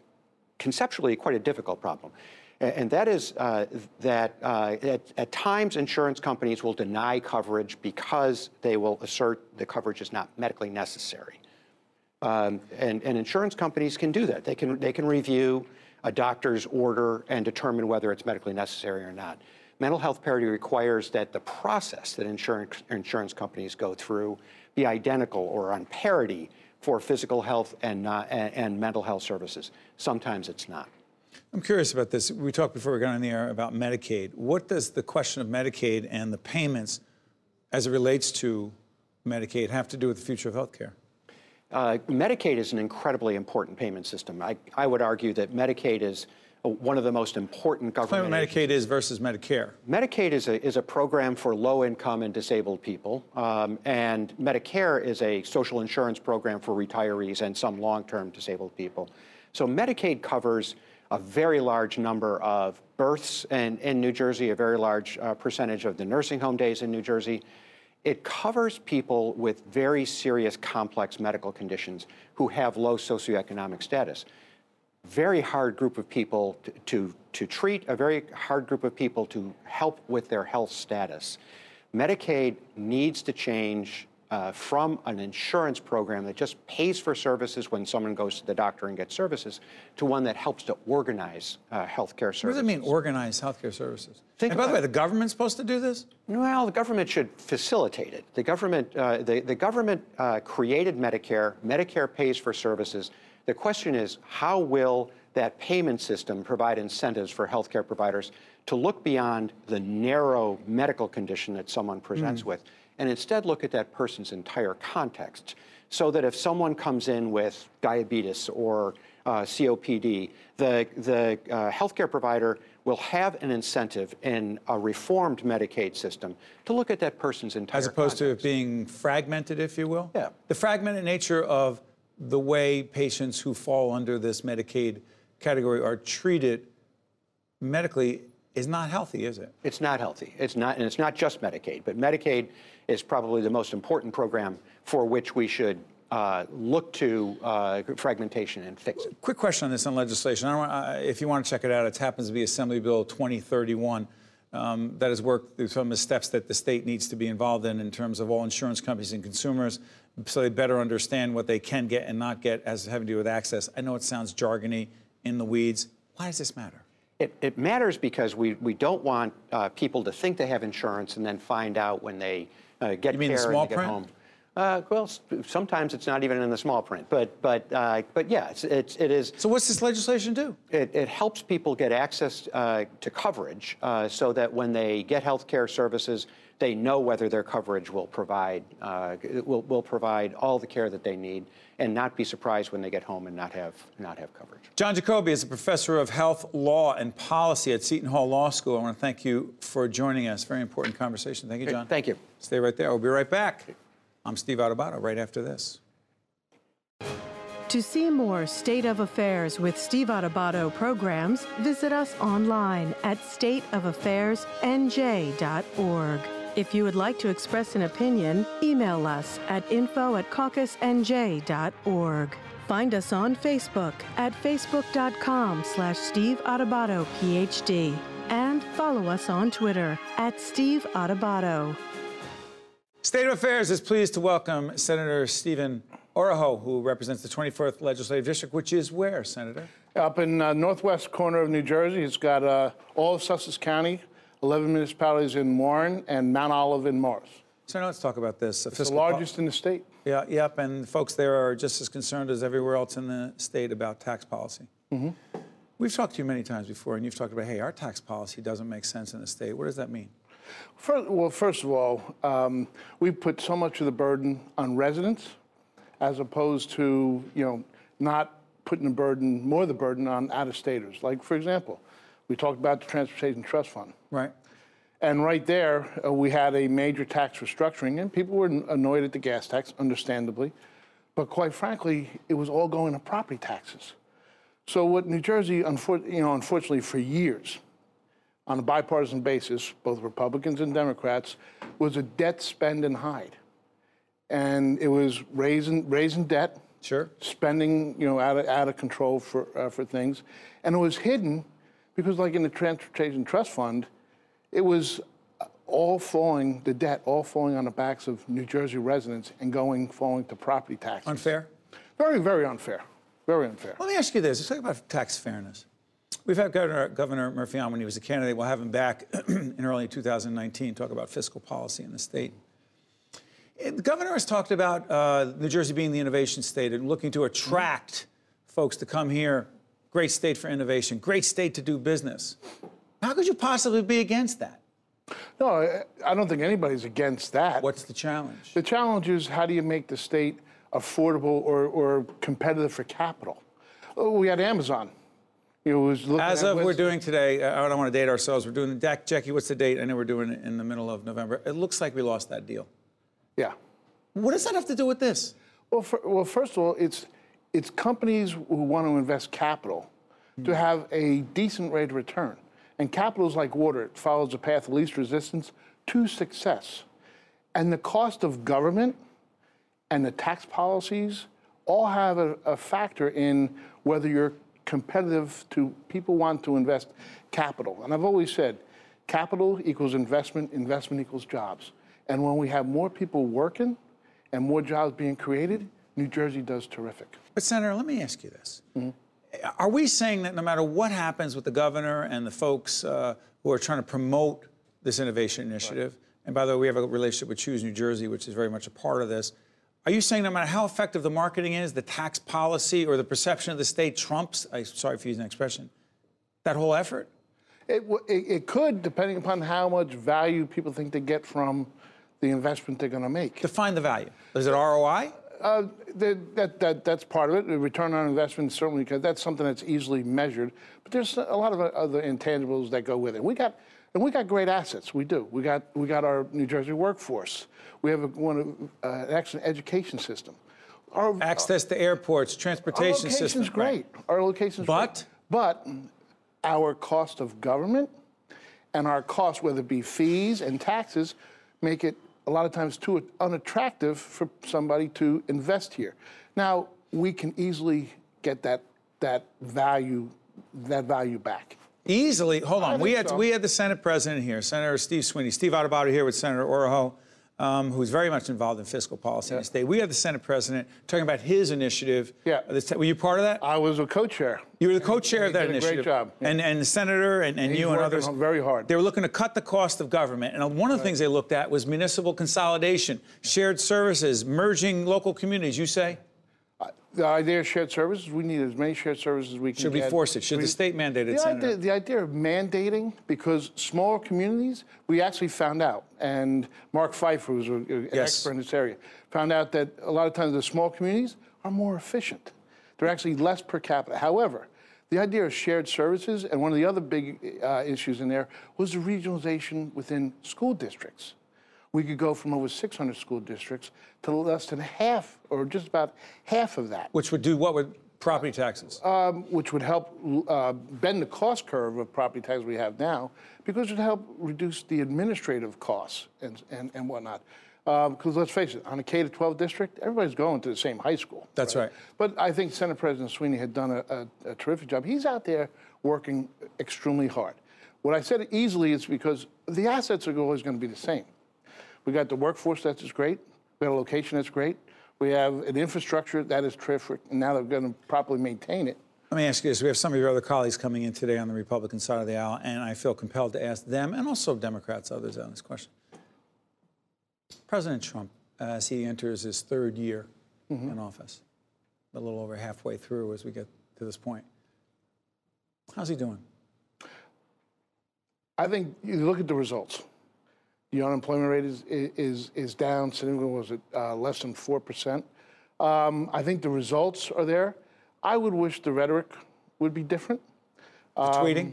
conceptually quite a difficult problem. And that is uh, that uh, at, at times insurance companies will deny coverage because they will assert the coverage is not medically necessary. Um, and, and insurance companies can do that. They can, they can review a doctor's order and determine whether it's medically necessary or not. Mental health parity requires that the process that insurance, insurance companies go through be identical or on parity for physical health and, not, and, and mental health services. Sometimes it's not. I'm curious about this. We talked before we got on the air about Medicaid. What does the question of Medicaid and the payments as it relates to Medicaid have to do with the future of healthcare? Uh, Medicaid is an incredibly important payment system. I, I would argue that Medicaid is uh, one of the most important government. what Medicaid is versus Medicare. Medicaid is a, is a program for low income and disabled people, um, and Medicare is a social insurance program for retirees and some long term disabled people. So Medicaid covers a very large number of births in, in New Jersey, a very large uh, percentage of the nursing home days in New Jersey. It covers people with very serious, complex medical conditions who have low socioeconomic status very hard group of people to, to, to treat, a very hard group of people to help with their health status. Medicaid needs to change uh, from an insurance program that just pays for services when someone goes to the doctor and gets services to one that helps to organize uh, healthcare services. What does it mean, organized healthcare services? Think and by the way, the government's supposed to do this? Well, the government should facilitate it. The government, uh, the, the government uh, created Medicare. Medicare pays for services. The question is, how will that payment system provide incentives for healthcare providers to look beyond the narrow medical condition that someone presents with, and instead look at that person's entire context, so that if someone comes in with diabetes or uh, COPD, the, the uh, healthcare provider will have an incentive in a reformed Medicaid system to look at that person's entire As opposed to being fragmented, if you will? Yeah. The fragmented nature of the way patients who fall under this Medicaid category are treated medically is not healthy, is it? It's not healthy. It's not, and it's not just Medicaid, but Medicaid is probably the most important program for which we should uh, look to uh, fragmentation and fix it. Quick question on this on legislation. I uh, if you want to check it out, it happens to be Assembly Bill 2031. Um, that has worked through some of the steps that the state needs to be involved in in terms of all insurance companies and consumers so they better understand what they can get and not get as having to do with access. I know it sounds jargony in the weeds. Why does this matter? It, it matters because we, we don't want uh, people to think they have insurance and then find out when they uh, get You mean the care small and get print? home. Uh, well, sometimes it's not even in the small print, but but uh, but yeah, it's, it's it is. So what's this legislation do? It, it helps people get access uh, to coverage uh, so that when they get health care services, they know whether their coverage will provide uh, will, will provide all the care that they need, and not be surprised when they get home and not have not have coverage. John Jacobi is a professor of health law and policy at Seton Hall Law School. I want to thank you for joining us. Very important conversation. Thank you, John. Thank you. Stay right there. We'll be right back. I'm Steve Adubato right after this. To see more State of Affairs with Steve Adubato programs, visit us online at stateofaffairsnj.org. If you would like to express an opinion, email us at info at caucusnj.org. Find us on Facebook at facebook.com slash Steve Adubato, PhD. And follow us on Twitter at Steve Adubato. State of Affairs is pleased to welcome Senator Stephen Oroho, who represents the 24th Legislative District, which is where, Senator? Up in uh, northwest corner of New Jersey, it's got uh, all of Sussex County, 11 municipalities in Warren, and Mount Olive in Morris. So now let's talk about this. It's the largest in the state. Yeah, yep, and folks there are just as concerned as everywhere else in the state about tax policy. Mm-hmm. We've talked to you many times before, and you've talked about, hey, our tax policy doesn't make sense in the state. What does that mean? First, well, first of all, um, we put so much of the burden on residents, as opposed to you know not putting the burden, more the burden on out-of-staters. Like for example, we talked about the Transportation Trust Fund. Right. And right there, uh, we had a major tax restructuring, and people were annoyed at the gas tax, understandably. But quite frankly, it was all going to property taxes. So what New Jersey, unfor- you know, unfortunately, for years, on a bipartisan basis, both Republicans and Democrats, was a debt spend and hide, and it was raising raising debt, Sure. spending, you know, out of, out of control for, uh, for things. And it was hidden because, like in the Transportation Trust Fund, it was all falling, the debt all falling on the backs of New Jersey residents and going, falling to property taxes. Unfair? Very, very unfair. Very unfair. Let me ask you this. Let's talk about tax fairness. We've had Governor, Governor Murphy on when he was a candidate. We'll have him back in early 2019, talk about fiscal policy in the state. The governor has talked about uh, New Jersey being the innovation state and looking to attract folks to come here. Great state for innovation, great state to do business. How could you possibly be against that? No, I- don't think anybody's against that. What's the challenge? The challenge is how do you make the state affordable or, or competitive for capital? Oh, we had Amazon. Know, was looking As of we're doing today, uh, I don't want to date ourselves. We're doing the deck. Jackie, what's the date? I know we're doing it in the middle of November. It looks like we lost that deal. Yeah. What does that have to do with this? Well, for, well, first of all, it's it's companies who want to invest capital to hmm. have a decent rate of return. And capital is like water; it follows the path of least resistance to success. And the cost of government and the tax policies all have a, a factor in whether you're competitive to people want to invest capital. And I've always said, capital equals investment, investment equals jobs. And when we have more people working and more jobs being created, New Jersey does terrific. But Senator, let me ask you this: Are we saying that no matter what happens with the governor and the folks uh, who are trying to promote this innovation initiative, and by the way, we have a relationship with Choose New Jersey, which is very much a part of this. Are you saying no matter how effective the marketing is, the tax policy or the perception of the state trumps? I'm sorry for using that expression. That whole effort. It, w- it, it could, depending upon how much value people think they get from the investment they're going to make. Define the value. Is it ROI? Uh, that, that, that, that's part of it. The return on investment certainly, because that's something that's easily measured. But there's a lot of other intangibles that go with it. We got, and we got great assets. We do. We got, we got our New Jersey workforce. We have a, one of, uh, an excellent education system. Our, Access to airports, transportation. our transportation location's system. great. Our location's But? great. But our cost of government and our cost, whether it be fees and taxes, make it a lot of times too unattractive for somebody to invest here. Now we can easily get that that value that value back. Easily. Hold on. We had so. we had the Senate president here, Senator Steve Sweeney, Steve Adubato here with Senator Oroho, um, who's very much involved in fiscal policy in the state. We had the Senate president talking about his initiative. Yeah. Were you part of that? I was a co-chair. You were the co-chair of that did a great job, yeah. And and the senator and, and He's you and others. very hard. They were looking to cut the cost of government. And one of the things they looked at was municipal consolidation, shared services, merging local communities. You say? The idea of shared services, we need as many shared services as we can Should we get. force it? Should the state mandate it, the idea, the idea of mandating, because smaller communities, we actually found out, and Marc Pfeiffer, who's an Yes. expert in this area, found out that a lot of times the small communities are more efficient. They're actually less per capita. However, the idea of shared services, and one of the other big uh, issues in there was the regionalization within school districts. We could go from over 600 school districts to less than half, or just about half of that Which would do what with property taxes? um, which would help uh, bend the cost curve of property taxes we have now, because it would help reduce the administrative costs and, and, and whatnot. Because let's face it, on a K to 12 district, everybody's going to the same high school. That's right. But I think Senate President Sweeney had done a, a, a terrific job. He's out there working extremely hard. What I said easily is because the assets are always going to be the same. We got the workforce that's great. We got a location that's great. We have an infrastructure that is terrific, and now they're going to properly maintain it. Let me ask you this. We have some of your other colleagues coming in today on the Republican side of the aisle, and I feel compelled to ask them and also Democrats, others on this question. President Trump, as he enters his third year mm-hmm. in office, a little over halfway through as we get to this point, how's he doing? I think you look at the results. The unemployment rate is is is down. Significantly, was it uh, less than four percent? Um, I think the results are there. I would wish the rhetoric would be different. The tweeting?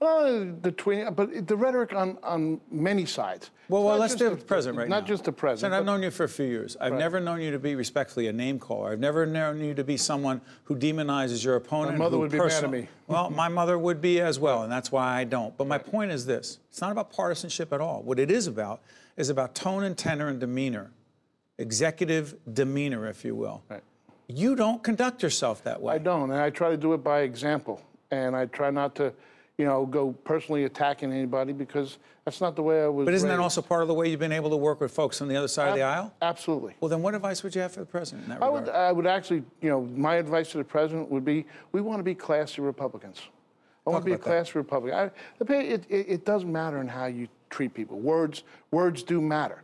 Well, the tweet, but the rhetoric on on many sides. Well, well let's with the president right not now. Not just the president. Senator, I've known you for a few years. I've never known you to be respectfully a name caller. I've never known you to be someone who demonizes your opponent. My mother would be mad at me. Well, my mother would be as well, and that's why I don't. But my point is this: it's not about partisanship at all. What it is about is about tone and tenor and demeanor, executive demeanor, if you will. Right. You don't conduct yourself that way. I don't, and I try to do it by example, and I try not to, you know, go personally attacking anybody because that's not the way I was. But isn't that also part of the way you've been able to work with folks on the other side of the aisle? Absolutely. Well, then what advice would you have for the president in that I regard? would, I would actually, you know, my advice to the president would be, we want to be classy Republicans. I want to be a about that. classy Republican. I, it, it, it doesn't matter in how you treat people. Words, words do matter.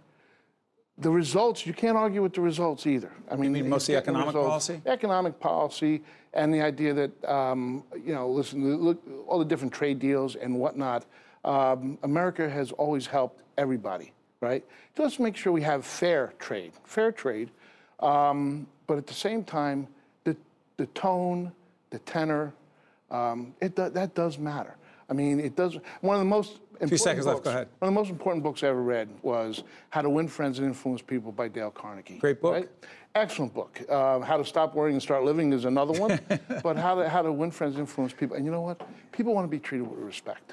The results, you can't argue with the results either. I mean, mean mostly economic results- policy? Economic policy, and the idea that, um, you know, listen, look, all the different trade deals and whatnot. Um, America has always helped everybody, right? Let's make sure we have fair trade, fair trade, um, but at the same time, the the tone, the tenor, um, it that does matter. I mean, it does. One of the most important seconds left, books- go ahead. One of the most important books I ever read was How to Win Friends and Influence People by Dale Carnegie. Great book. right? Excellent book. Uh, how to Stop Worrying and Start Living is another one. but how to how to win friends, influence people, and you know what? People want to be treated with respect.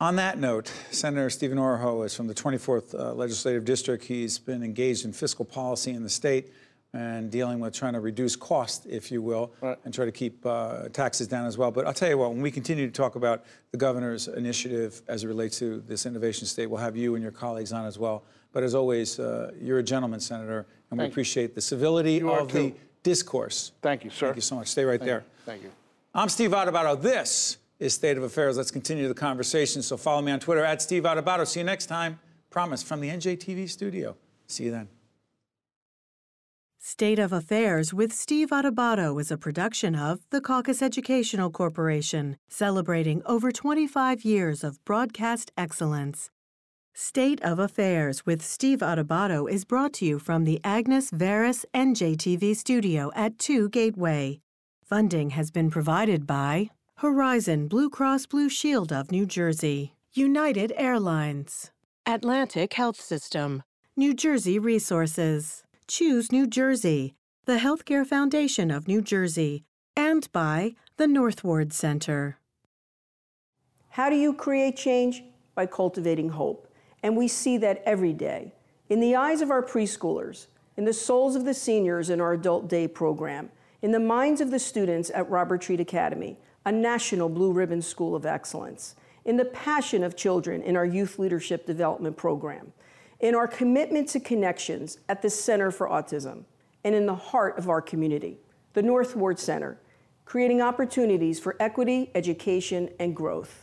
On that note, Senator Stephen Oroho is from the 24th uh, Legislative District. He's been engaged in fiscal policy in the state and dealing with trying to reduce cost, if you will, Right. and try to keep uh, taxes down as well. But I'll tell you what, when we continue to talk about the governor's initiative as it relates to this innovation state, we'll have you and your colleagues on as well. But as always, uh, you're a gentleman, Senator, and we Thank you. appreciate the civility You of the discourse. Thank you, sir. Thank you so much. Stay right there. Thank you. I'm Steve Adubato. This is State of Affairs. Let's continue the conversation. So follow me on Twitter at Steve Adubato. See you next time. Promise from the NJTV studio. See you then. State of Affairs with Steve Adubato is a production of the Caucus Educational Corporation, celebrating over 25 years of broadcast excellence. State of Affairs with Steve Adubato is brought to you from the Agnes Varis NJTV studio at 2 Gateway. Funding has been provided by Horizon Blue Cross Blue Shield of New Jersey, United Airlines, Atlantic Health System, New Jersey Resources, Choose New Jersey, the Healthcare Foundation of New Jersey, and by the North Ward Center. How do you create change? By cultivating hope. And we see that every day in the eyes of our preschoolers, in the souls of the seniors in our Adult Day program, in the minds of the students at Robert Treat Academy, a national blue ribbon school of excellence, in the passion of children in our Youth Leadership Development Program, in our commitment to connections at the Center for Autism, and in the heart of our community, the North Ward Center, creating opportunities for equity, education, and growth.